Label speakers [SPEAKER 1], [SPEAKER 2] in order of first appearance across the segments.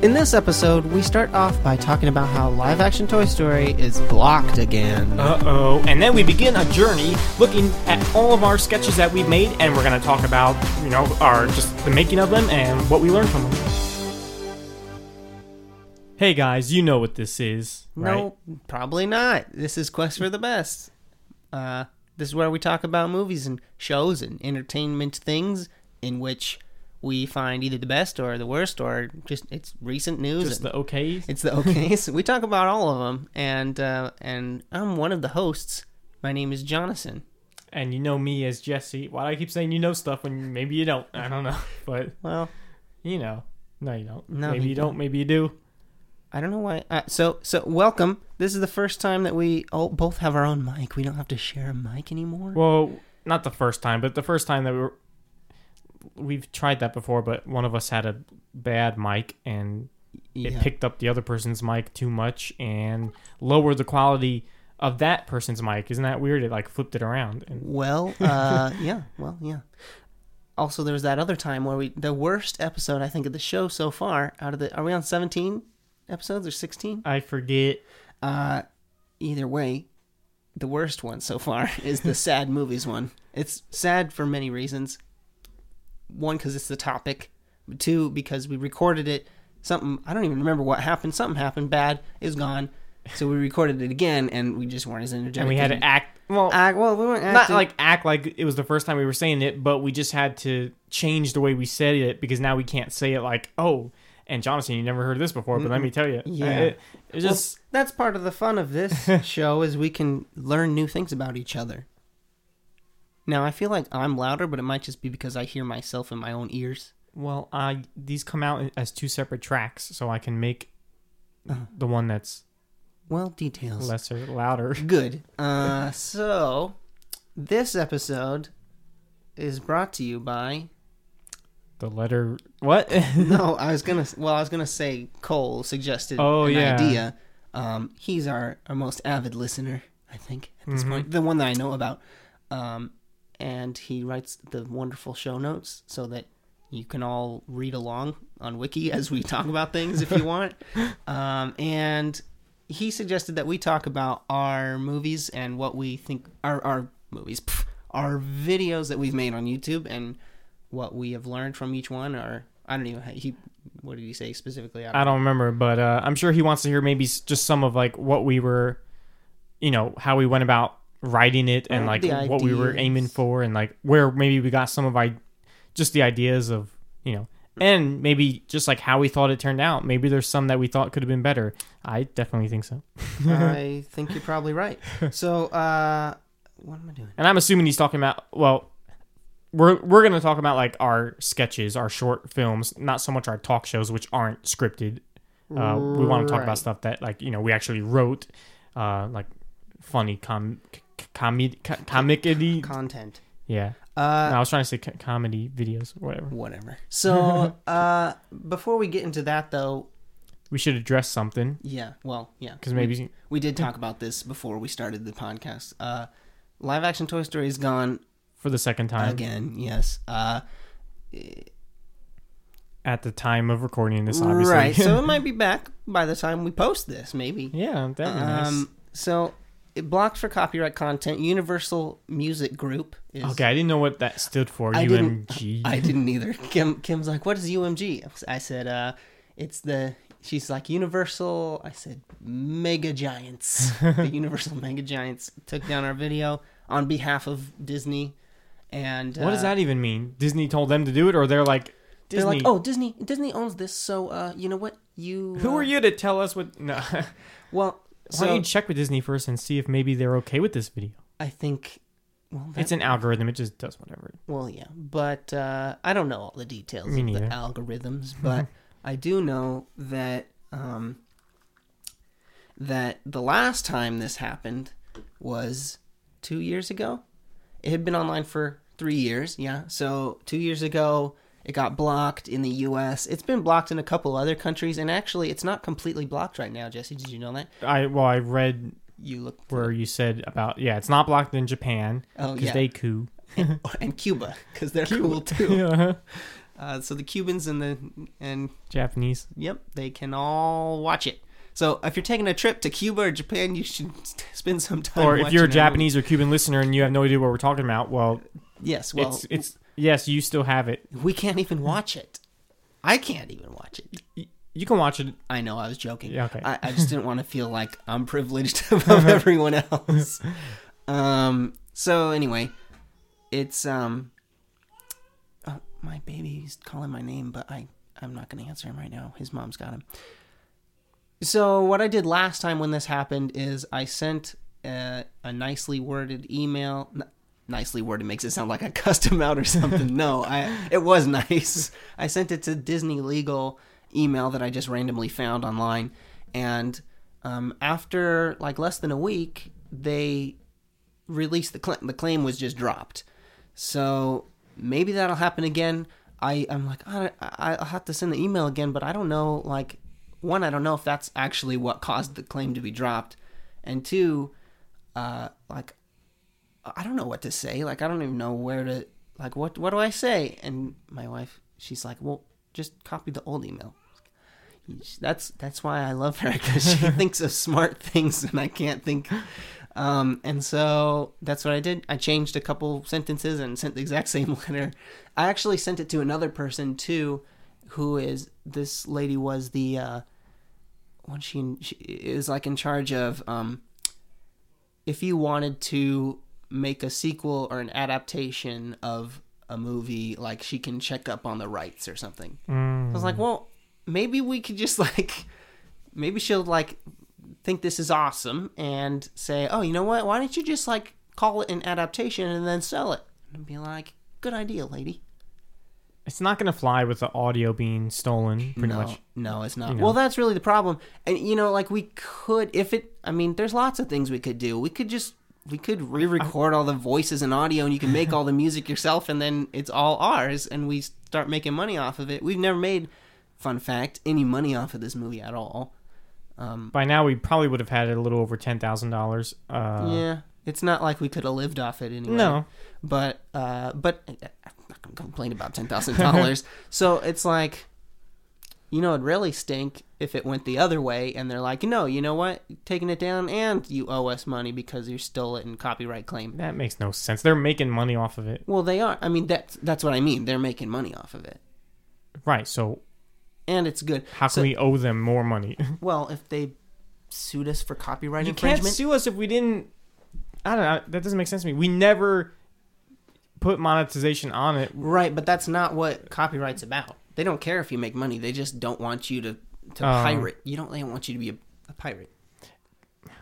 [SPEAKER 1] In this episode, we start off by talking about how live action Toy Story is blocked again.
[SPEAKER 2] Uh oh. And then we begin a journey looking at all of our sketches that we've made, and we're going to talk about, you know, our just the making of them and what we learned from them. Hey guys, you know what this is, right?
[SPEAKER 1] No, probably not. This is Quest for the Best. Uh, this is where we talk about movies and shows and entertainment things in which we find either the best or the worst or just it's recent news.
[SPEAKER 2] Just the okay.
[SPEAKER 1] it's the okays. we talk about all of them, and uh, and I'm one of the hosts. My name is Jonathan.
[SPEAKER 2] And you know me as Jesse. Why do I keep saying you know stuff when maybe you don't? I don't know. But,
[SPEAKER 1] Well,
[SPEAKER 2] you know. No, you don't.
[SPEAKER 1] No,
[SPEAKER 2] maybe
[SPEAKER 1] you
[SPEAKER 2] you don't. Maybe you do.
[SPEAKER 1] I don't know why. Uh, so so welcome. This is the first time that we all both have our own mic. We don't have to share a mic anymore.
[SPEAKER 2] Well, not the first time, but the first time that we were. We've tried that before, but one of us had a bad mic and it
[SPEAKER 1] yeah.
[SPEAKER 2] picked up the other person's mic too much and lowered the quality of that person's mic. Isn't that weird? It like flipped it around. And
[SPEAKER 1] Well, uh, yeah, well, yeah. Also, there was that other time where we the worst episode I think of the show so far. Out of the, are we on seventeen episodes or sixteen?
[SPEAKER 2] I forget.
[SPEAKER 1] Uh, either way, the worst one so far is the sad movies one. It's sad for many reasons. One, because it's the topic. Two, because we recorded it. Something I don't even remember what happened. Something happened bad. It's gone. So we recorded it again, and we just weren't as energetic.
[SPEAKER 2] And we had to act. Well,
[SPEAKER 1] act. Well, we weren't
[SPEAKER 2] not like act like it was the first time we were saying it, but we just had to change the way we said it because now we can't say it like, oh, and Jonathan, you never heard this before, but let me tell you.
[SPEAKER 1] Yeah.
[SPEAKER 2] Uh, it, it
[SPEAKER 1] Well,
[SPEAKER 2] just.
[SPEAKER 1] that's part of the fun of this show is we can learn new things about each other. Now I feel like I'm louder, but it might just be because I hear myself in my own ears.
[SPEAKER 2] Well, I these come out as two separate tracks, so I can make
[SPEAKER 1] Uh-huh.
[SPEAKER 2] the one that's
[SPEAKER 1] Well, details.
[SPEAKER 2] lesser, louder.
[SPEAKER 1] Good. Uh, so this episode is brought to you by.
[SPEAKER 2] The letter what?
[SPEAKER 1] No, I was gonna. Well, I was gonna say Cole suggested
[SPEAKER 2] Oh,
[SPEAKER 1] an
[SPEAKER 2] yeah.
[SPEAKER 1] idea. Um, he's our our most avid listener, I think, at this
[SPEAKER 2] Mhm.
[SPEAKER 1] point, the one that I know about. Um, and he writes the wonderful show notes so that you can all read along on Wiki as we talk about things if you want. Um, and he suggested that we talk about our movies and what we think our our movies, pff, our videos that we've made on YouTube and what we have learned from each one. Or I don't even he. What did he say specifically?
[SPEAKER 2] I don't remember, but uh, I'm sure he wants to hear maybe just some of like what we were, you know, how we went about writing it and like what we were aiming for and like where maybe we got some of I, just the ideas of you know, and maybe just like how we thought it turned out. Maybe there's some that we thought could have been better. I definitely think so.
[SPEAKER 1] I think you're probably right. So, uh, what am I doing?
[SPEAKER 2] And I'm assuming he's talking about well, we're we're gonna talk about like our sketches, our short films, not so much our talk shows, which aren't scripted. Uh, we want to talk
[SPEAKER 1] Right.
[SPEAKER 2] about stuff that like you know we actually wrote, uh, like funny com comedy comedy.
[SPEAKER 1] Content.
[SPEAKER 2] Yeah,
[SPEAKER 1] Uh,
[SPEAKER 2] No, I was trying to say co- comedy videos, or whatever.
[SPEAKER 1] whatever. So, uh, before we get into that, though,
[SPEAKER 2] We should address something
[SPEAKER 1] yeah, well, yeah,
[SPEAKER 2] because maybe
[SPEAKER 1] we, did talk about this before we started the podcast. Uh, live action Toy Story is gone
[SPEAKER 2] for the second time
[SPEAKER 1] again. Yes. Uh,
[SPEAKER 2] at the time of recording this, obviously.
[SPEAKER 1] right. So it might be back by the time we post this, maybe.
[SPEAKER 2] yeah, be nice.
[SPEAKER 1] Um, so it blocked for copyright content. Universal Music Group is.
[SPEAKER 2] Okay, I didn't know what that stood for.
[SPEAKER 1] I didn't-
[SPEAKER 2] UMG.
[SPEAKER 1] I didn't either. Kim Kim's like, "What is UMG?" I said, "Uh, it's the." She's like, "Universal." I said, "Mega Giants." the Universal Mega Giants took down our video on behalf of Disney, and
[SPEAKER 2] what does
[SPEAKER 1] uh,
[SPEAKER 2] that even mean? Disney told them to do it, or they're like,
[SPEAKER 1] They're like, "Oh, Disney, Disney owns this, so uh, you know what? You
[SPEAKER 2] Who
[SPEAKER 1] uh,
[SPEAKER 2] are you to tell us what? No. Why
[SPEAKER 1] Well,
[SPEAKER 2] don't
[SPEAKER 1] so
[SPEAKER 2] you check with Disney first and see if maybe they're okay with this video?
[SPEAKER 1] I think. Well, that,
[SPEAKER 2] It's an algorithm; it just does whatever.
[SPEAKER 1] Well, yeah, but uh, I don't know all the details
[SPEAKER 2] Me
[SPEAKER 1] of the algorithms, but I do know that um, that the last time this happened was two years ago. It had been online for three years, yeah. So two years ago, it got blocked in the U.S. It's been blocked in a couple other countries, and actually, it's not completely blocked right now. Jesse, did you know that?
[SPEAKER 2] I well, I read
[SPEAKER 1] You look
[SPEAKER 2] where you said about yeah, it's not blocked in Japan
[SPEAKER 1] Oh
[SPEAKER 2] because
[SPEAKER 1] yeah,
[SPEAKER 2] they coup.
[SPEAKER 1] and Cuba because they're cool too.
[SPEAKER 2] Yeah.
[SPEAKER 1] Uh, so the Cubans and the and
[SPEAKER 2] Japanese.
[SPEAKER 1] Yep, they can all watch it. So if you're taking a trip to Cuba or Japan, you should spend some time.
[SPEAKER 2] Or if you're a Japanese or Cuban listener and you have no idea what we're talking about, well,
[SPEAKER 1] yes. Well,
[SPEAKER 2] it's it's yes, you still have it.
[SPEAKER 1] we can't even watch it. I can't even watch it.
[SPEAKER 2] Y- You can watch it.
[SPEAKER 1] I know. I was joking.
[SPEAKER 2] Yeah, okay.
[SPEAKER 1] I, I just didn't want to feel like I'm privileged above everyone else. Um. So anyway, it's um. Oh, my baby's calling my name, but I I'm not going to answer him right now. His mom's got him. So what I did last time when this happened is I sent a, a nicely worded email. Nicely worded makes it sound like I cussed him out or something. no, I it was nice. I sent it to Disney Legal email that I just randomly found online, and um, after like less than a week, they released the claim. The claim was just dropped. So maybe that'll happen again. I I'm like I- I'll have to send the email again, but I don't know. Like one, I don't know if that's actually what caused the claim to be dropped, and two, uh, like I don't know what to say. Like I don't even know where to like what what do I say? And my wife, she's like, well, just copy the old email. That's that's why I love her because she thinks of smart things and I can't think. Um, and so that's what I did. I changed a couple sentences and sent the exact same letter. I actually sent it to another person too, who is this lady was the uh, what she, she is like in charge of um, if you wanted to make a sequel or an adaptation of a movie, like she can check up on the rights or something. I was like, mm. well, maybe we could just like, maybe she'll like think this is awesome and say, oh, you know what? Why don't you just like call it an adaptation and then sell it? And be like, good idea, lady.
[SPEAKER 2] It's not gonna fly with the audio being stolen, pretty
[SPEAKER 1] no,
[SPEAKER 2] much.
[SPEAKER 1] No, it's not.
[SPEAKER 2] You know.
[SPEAKER 1] Well, that's really the problem. And you know, like we could, if it. I mean, there's lots of things we could do. We could just. We could re-record all the voices and audio, and you can make all the music yourself, and then it's all ours, and we start making money off of it. We've never made, fun fact, any money off of this movie at all. Um,
[SPEAKER 2] By now, we probably would have had a little over ten thousand dollars. Uh,
[SPEAKER 1] yeah, it's not like we could have lived off it anyway.
[SPEAKER 2] No.
[SPEAKER 1] but uh, but I'm not gonna complain about ten thousand dollars. so it's like, you know, it'd really stink if it went the other way, and they're like, no, you know what, taking it down, and you owe us money because you stole it in copyright claim.
[SPEAKER 2] That makes no sense. They're making money off of it,
[SPEAKER 1] Well, they are. I mean, that's that's what I mean. They're making money off of it,
[SPEAKER 2] right? So
[SPEAKER 1] and it's good.
[SPEAKER 2] how can
[SPEAKER 1] So-
[SPEAKER 2] we owe them more money?
[SPEAKER 1] Well, if they sued us for copyright
[SPEAKER 2] you can't
[SPEAKER 1] infringement,
[SPEAKER 2] sue us if we didn't. I don't know. That doesn't make sense to me. We never put monetization on it.
[SPEAKER 1] Right, but that's not what copyright's about. They don't care if you make money. They just don't want you to to
[SPEAKER 2] Oh.
[SPEAKER 1] pirate. You don't. They don't want you to be a, a pirate.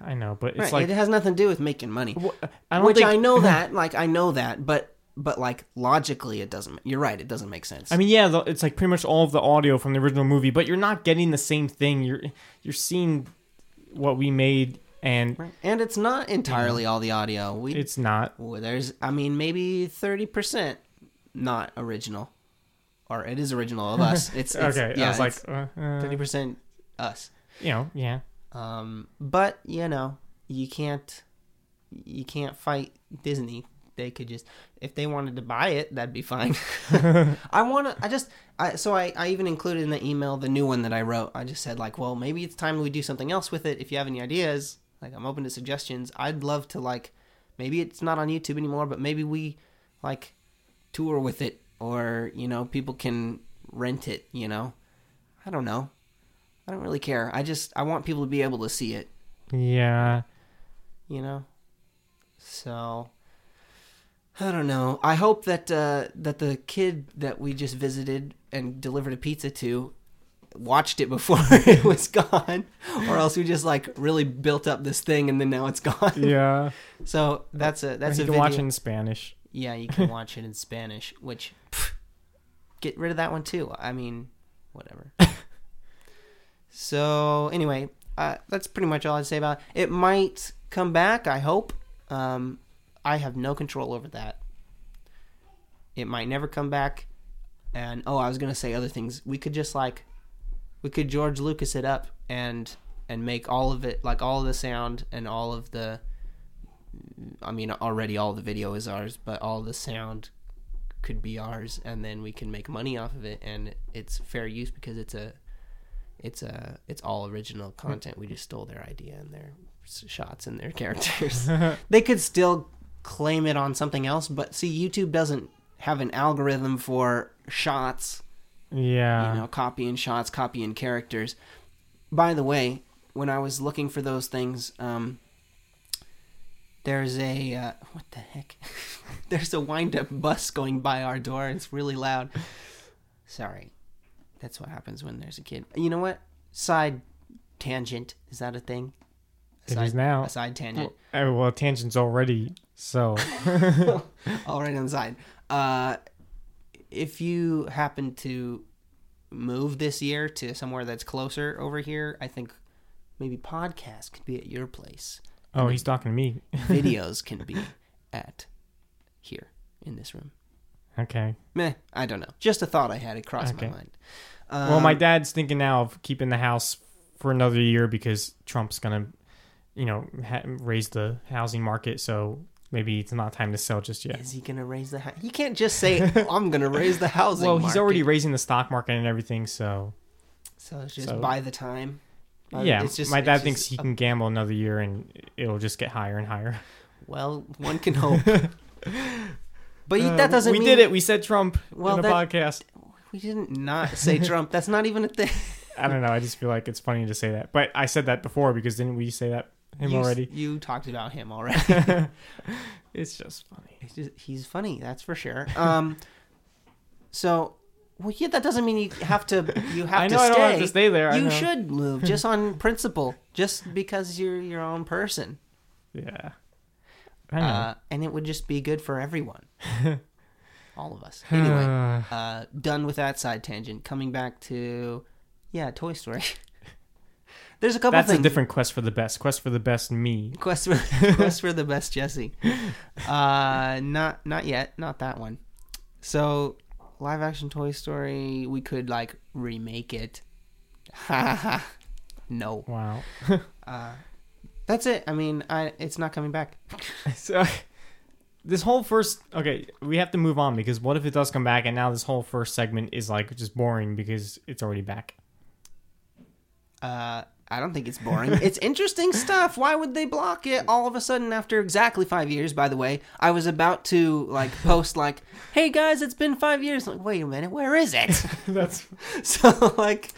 [SPEAKER 2] I know, but it's
[SPEAKER 1] Right.
[SPEAKER 2] like
[SPEAKER 1] it has nothing to do with making money.
[SPEAKER 2] wh- I don't
[SPEAKER 1] Which
[SPEAKER 2] think.
[SPEAKER 1] I know that. Like I know that, but but like logically, it doesn't. You're right. It doesn't make sense.
[SPEAKER 2] I mean, yeah, it's like pretty much all of the audio from the original movie, but you're not getting the same thing. You're you're seeing what we made, and
[SPEAKER 1] Right. and it's not entirely all the audio. We
[SPEAKER 2] it's not.
[SPEAKER 1] well, there's. I mean, maybe thirty percent not original, or it is original of us. It's, it's
[SPEAKER 2] okay,
[SPEAKER 1] Yeah,
[SPEAKER 2] I was like, uh, uh,
[SPEAKER 1] thirty percent us.
[SPEAKER 2] you know, yeah.
[SPEAKER 1] Um, but you know, you can't you can't fight Disney. They could just if they wanted to buy it, that'd be fine. I want to. I just. I so I I even included in the email the new one that I wrote. I just said like, well, maybe it's time we do something else with it. If you have any ideas, like I'm open to suggestions. I'd love to like. Maybe it's not on YouTube anymore, but maybe we like tour with it, or you know, people can rent it. You know, I don't know. I don't really care. I just I want people to be able to see it
[SPEAKER 2] Yeah.
[SPEAKER 1] you know so i don't know i hope that uh that the kid that we just visited and delivered a pizza to watched it before it was gone or else we just like really built up this thing and then now it's gone
[SPEAKER 2] Yeah.
[SPEAKER 1] so that's a that's a
[SPEAKER 2] can
[SPEAKER 1] video
[SPEAKER 2] watch in Spanish.
[SPEAKER 1] Yeah you can watch it in spanish which pff, get rid of that one too. I mean whatever. So anyway uh, that's pretty much all i'd say about it. it might come back i hope. Um, i have no control over that. It might never come back. And oh i was gonna say other things. We could just like we could george lucas it up and and make all of it like all of the sound and all of the I mean, already all the video is ours, but all the sound could be ours, and then we can make money off of it, and it's fair use because it's a, it's a, it's all original content. We just stole their idea and their shots and their characters. they could still claim it on something else, but see, YouTube doesn't have an algorithm for shots
[SPEAKER 2] Yeah.
[SPEAKER 1] you know, copying shots, copying characters. By the way, when I was looking for those things, um, there's a uh, what the heck? there's a wind-up bus going by our door. It's really loud. Sorry, that's what happens when there's a kid. You know what? Side tangent is that a thing?
[SPEAKER 2] It
[SPEAKER 1] Side-
[SPEAKER 2] is now.
[SPEAKER 1] A side tangent.
[SPEAKER 2] Oh, well, tangent's already so.
[SPEAKER 1] All right on the side. Uh, if you happen to move this year to somewhere that's closer over here, I think maybe podcast could be at your place.
[SPEAKER 2] Oh, he's talking to me.
[SPEAKER 1] Videos can be at here in this room.
[SPEAKER 2] Okay.
[SPEAKER 1] Meh, I don't know. Just a thought I had. It crossed
[SPEAKER 2] Okay.
[SPEAKER 1] my mind.
[SPEAKER 2] well, my
[SPEAKER 1] Um,
[SPEAKER 2] dad's thinking now of keeping the house for another year because Trump's gonna, you know, ha- raise the housing market. So maybe it's not time to sell just yet.
[SPEAKER 1] Is he gonna raise the? Ha- he can't just say I'm gonna raise the housing.
[SPEAKER 2] Well, he's
[SPEAKER 1] market."
[SPEAKER 2] already raising the stock market and everything. So
[SPEAKER 1] So it's just
[SPEAKER 2] so-
[SPEAKER 1] by the time.
[SPEAKER 2] Yeah,
[SPEAKER 1] it's just-
[SPEAKER 2] my
[SPEAKER 1] it's
[SPEAKER 2] dad
[SPEAKER 1] just
[SPEAKER 2] thinks he can gamble another year and it'll just get higher and higher.
[SPEAKER 1] Well, one can hope. But
[SPEAKER 2] Uh,
[SPEAKER 1] that doesn't
[SPEAKER 2] we
[SPEAKER 1] mean
[SPEAKER 2] did it. We said Trump
[SPEAKER 1] Well,
[SPEAKER 2] in a podcast.
[SPEAKER 1] We didn't not say Trump. That's not even a thing.
[SPEAKER 2] I don't know. I just feel like it's funny to say that. But I said that before because didn't we say that him
[SPEAKER 1] you,
[SPEAKER 2] already?
[SPEAKER 1] You talked about him already.
[SPEAKER 2] it's just funny.
[SPEAKER 1] He's, just- he's funny, that's for sure. Um, so, well, yeah, that doesn't mean you have to. You have
[SPEAKER 2] I know
[SPEAKER 1] to
[SPEAKER 2] I
[SPEAKER 1] stay.
[SPEAKER 2] don't have to stay there. I
[SPEAKER 1] You
[SPEAKER 2] know.
[SPEAKER 1] should move just on principle, just because you're your own person,
[SPEAKER 2] Yeah. I know.
[SPEAKER 1] uh, and it would just be good for everyone, all of us. Anyway, uh, done with that side tangent. Coming back to, yeah, Toy Story. There's a couple
[SPEAKER 2] That's
[SPEAKER 1] things.
[SPEAKER 2] a different quest for the best. Quest for the best me.
[SPEAKER 1] Quest for Quest for the best Jesse. Uh, not not yet, not that one. So, live action Toy Story, we could like remake it. no.
[SPEAKER 2] Wow.
[SPEAKER 1] Uh, that's it. I mean, I it's not coming back.
[SPEAKER 2] so this whole first okay, we have to move on because what if it does come back and now this whole first segment is like just boring because it's already back.
[SPEAKER 1] Uh, I don't think it's boring. it's interesting stuff. Why would they block it all of a sudden after exactly five years? By the way, I was about to like post like, "Hey guys, it's been five years." Like, wait a minute, where is it?
[SPEAKER 2] That's
[SPEAKER 1] so like,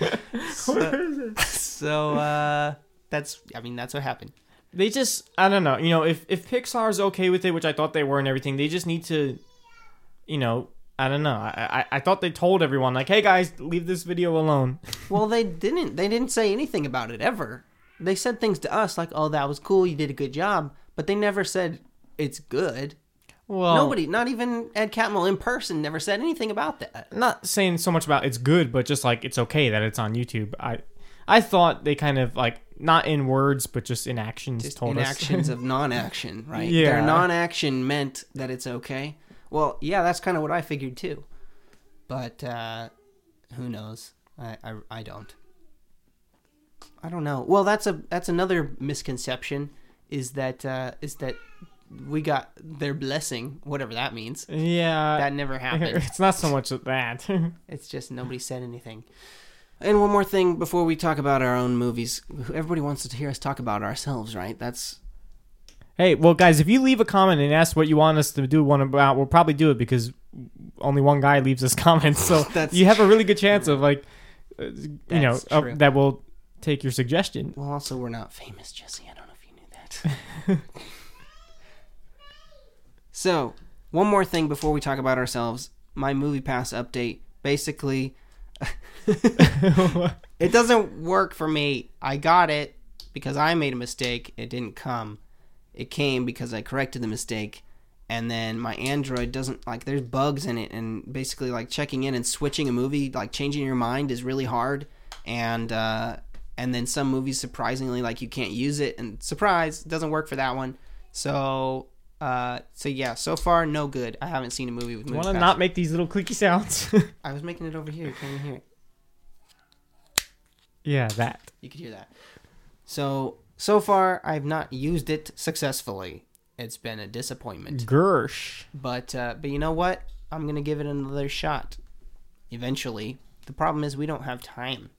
[SPEAKER 1] so, so uh, that's I mean that's what happened.
[SPEAKER 2] they just I don't know, you know, if if Pixar's okay with it, which I thought they were and everything, they just need to you know, I don't know. I, I I thought they told everyone like, "Hey guys, leave this video alone."
[SPEAKER 1] Well, they didn't. They didn't say anything about it ever. They said things to us like, "Oh, that was cool. You did a good job," but they never said it's good.
[SPEAKER 2] Well,
[SPEAKER 1] Nobody, not even Ed Catmull in person, never said anything about that.
[SPEAKER 2] not saying so much about it's good, but just like it's okay that it's on YouTube. I I thought they kind of like not in words, but just in actions
[SPEAKER 1] Just
[SPEAKER 2] told us.
[SPEAKER 1] inactions of non-action, right?
[SPEAKER 2] Yeah.
[SPEAKER 1] Their non-action meant that it's okay. Well, yeah, that's kind of what I figured too. But uh, who knows? I, I I don't. I don't know. Well, that's a that's another misconception is that uh, is that we got their blessing, whatever that means.
[SPEAKER 2] yeah,
[SPEAKER 1] That never happened.
[SPEAKER 2] it's not so much that.
[SPEAKER 1] It's just nobody said anything. And one more thing before we talk about our own movies. Everybody wants to hear us talk about ourselves, right? That's
[SPEAKER 2] hey, well, guys, if you leave a comment and ask what you want us to do one about, we'll probably do it because only one guy leaves us comments, so
[SPEAKER 1] That's
[SPEAKER 2] you have a really good chance of like, uh, you know,
[SPEAKER 1] That's
[SPEAKER 2] uh,
[SPEAKER 1] true.
[SPEAKER 2] that will take your suggestion.
[SPEAKER 1] well. Also, we're not famous, Jesse. I don't know if you knew that. so, one more thing before we talk about ourselves. My MoviePass update. Basically, it doesn't work for me. I got it because I made a mistake. It didn't come. It came because I corrected the mistake. And then my Android doesn't like there's bugs in it and basically like checking in and switching a movie, like changing your mind is really hard. And uh and then some movies surprisingly like you can't use it and surprise, doesn't work for that one. So uh so yeah, so far no good. I haven't seen a movie with
[SPEAKER 2] You want to not make these little clicky sounds?
[SPEAKER 1] I was making it over here. Can you hear it?
[SPEAKER 2] yeah, that.
[SPEAKER 1] You could hear that. So so far, I've not used it successfully. It's been a disappointment.
[SPEAKER 2] Gersh.
[SPEAKER 1] But uh, but you know what? I'm gonna give it another shot. Eventually, the problem is we don't have time,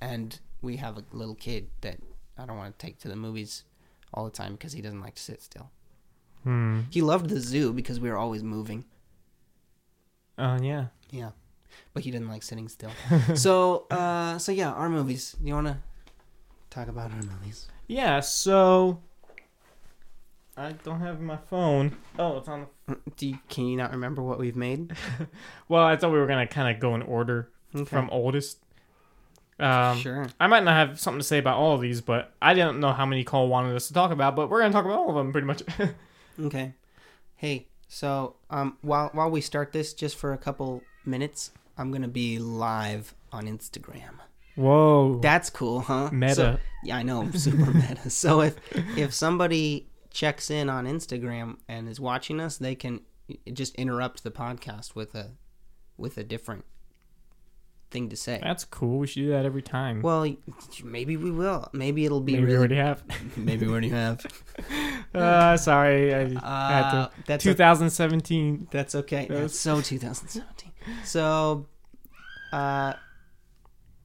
[SPEAKER 1] and we have a little kid that I don't want to take to the movies all the time because he doesn't like to sit still.
[SPEAKER 2] Hmm.
[SPEAKER 1] He loved the zoo because we were always moving.
[SPEAKER 2] Uh, yeah.
[SPEAKER 1] Yeah, but he didn't like sitting still. so, uh, so yeah, our movies. You want to talk about our movies?
[SPEAKER 2] Yeah. So I don't have my phone. Oh, it's on. The...
[SPEAKER 1] Do you, can you not remember what we've made?
[SPEAKER 2] Well, I thought we were gonna kind of go in order
[SPEAKER 1] Okay.
[SPEAKER 2] from oldest. Um,
[SPEAKER 1] sure.
[SPEAKER 2] I might not have something to say about all of these, but I didn't know how many Cole wanted us to talk about. But we're gonna talk about all of them pretty much.
[SPEAKER 1] Okay. Hey, so um, while while we start this, just for a couple minutes, I'm gonna be live on Instagram.
[SPEAKER 2] Whoa.
[SPEAKER 1] That's cool, huh?
[SPEAKER 2] Meta.
[SPEAKER 1] So- yeah, I know, super meta. So if if somebody checks in on Instagram and is watching us, they can just interrupt the podcast with a with a different thing to say.
[SPEAKER 2] That's cool. We should do that every time.
[SPEAKER 1] Well, maybe we will. Maybe it'll be
[SPEAKER 2] Maybe we already have.
[SPEAKER 1] maybe we already have.
[SPEAKER 2] Uh, sorry. I had
[SPEAKER 1] Uh,
[SPEAKER 2] to.
[SPEAKER 1] that's a-
[SPEAKER 2] 2017.
[SPEAKER 1] That's okay.
[SPEAKER 2] That
[SPEAKER 1] That's so 2017. So, uh,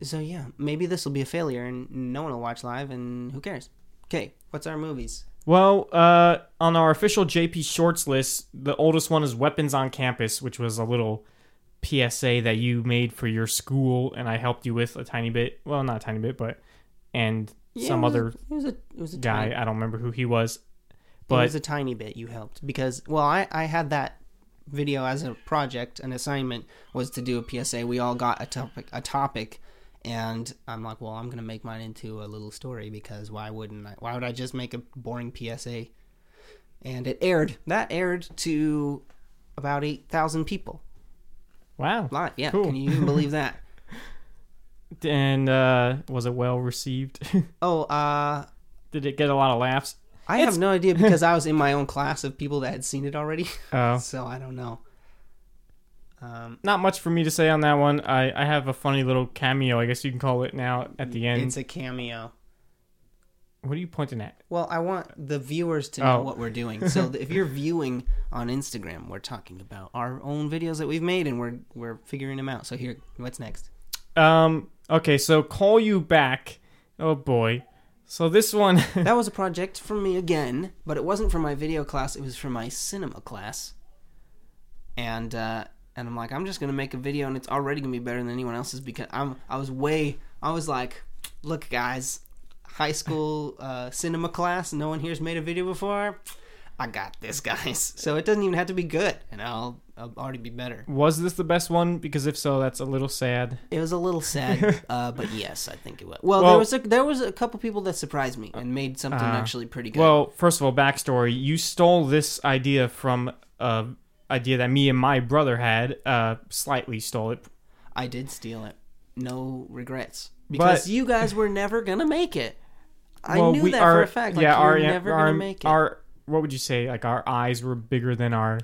[SPEAKER 1] so yeah, maybe this will be a failure and no one will watch live, and who cares? Okay, what's our movies?
[SPEAKER 2] Well, uh, on our official JP Shorts list, the oldest one is Weapons on Campus, which was a little PSA that you made for your school, and I helped you with a tiny bit. Well, not a tiny bit, but and
[SPEAKER 1] Yeah,
[SPEAKER 2] some
[SPEAKER 1] was a-
[SPEAKER 2] other
[SPEAKER 1] it was a it was a
[SPEAKER 2] guy.
[SPEAKER 1] Tiny,
[SPEAKER 2] I don't remember who he was, but it
[SPEAKER 1] was a tiny bit you helped because well, I I had that video as a project, an assignment was to do a PSA. We all got a topic a topic. And I'm like, well, I'm gonna make mine into a little story because why wouldn't I? Why would I just make a boring PSA? And it aired. That aired to about eight thousand people.
[SPEAKER 2] wow.
[SPEAKER 1] Live, yeah.
[SPEAKER 2] Cool.
[SPEAKER 1] Can you even believe that?
[SPEAKER 2] And uh, was it well received?
[SPEAKER 1] Oh, uh,
[SPEAKER 2] Did it get a lot of laughs?
[SPEAKER 1] I
[SPEAKER 2] It's-
[SPEAKER 1] have no idea because I was in my own class of people that had seen it already,
[SPEAKER 2] Oh,
[SPEAKER 1] so I don't know. Um,
[SPEAKER 2] not much for me to say on that one. I I have a funny little cameo, I guess you can call it now at the end.
[SPEAKER 1] it's a cameo.
[SPEAKER 2] what are you pointing at?
[SPEAKER 1] Well, I want the viewers to know
[SPEAKER 2] Oh.
[SPEAKER 1] what we're doing. So if you're viewing on Instagram, we're talking about our own videos that we've made, and we're we're figuring them out. So here, what's next?
[SPEAKER 2] Um. Okay. So call you back. Oh boy. So this one.
[SPEAKER 1] that was a project for me again, but it wasn't for my video class. It was for my cinema class. And uh, and I'm like, I'm just gonna make a video, and it's already gonna be better than anyone else's because I'm I was way I was like, look guys, high school uh, cinema class. No one here's made a video before. I got this, guys. So it doesn't even have to be good, and I'll I'll already be better.
[SPEAKER 2] was this the best one? Because if so, that's a little sad.
[SPEAKER 1] It was a little sad, uh, but yes, I think it was. Well,
[SPEAKER 2] Well-
[SPEAKER 1] there was a, there was a couple people that surprised me and made something
[SPEAKER 2] Uh,
[SPEAKER 1] actually pretty good.
[SPEAKER 2] Well, first of all, backstory. You stole this idea from a idea that me and my brother had. Uh, slightly stole it.
[SPEAKER 1] I did steal it. No regrets. Because
[SPEAKER 2] But-
[SPEAKER 1] you guys were never gonna make it. I
[SPEAKER 2] well,
[SPEAKER 1] knew that
[SPEAKER 2] are,
[SPEAKER 1] for a fact. Like,
[SPEAKER 2] yeah,
[SPEAKER 1] you
[SPEAKER 2] our
[SPEAKER 1] were never
[SPEAKER 2] our,
[SPEAKER 1] gonna make it.
[SPEAKER 2] our what would you say? Like our eyes were bigger than our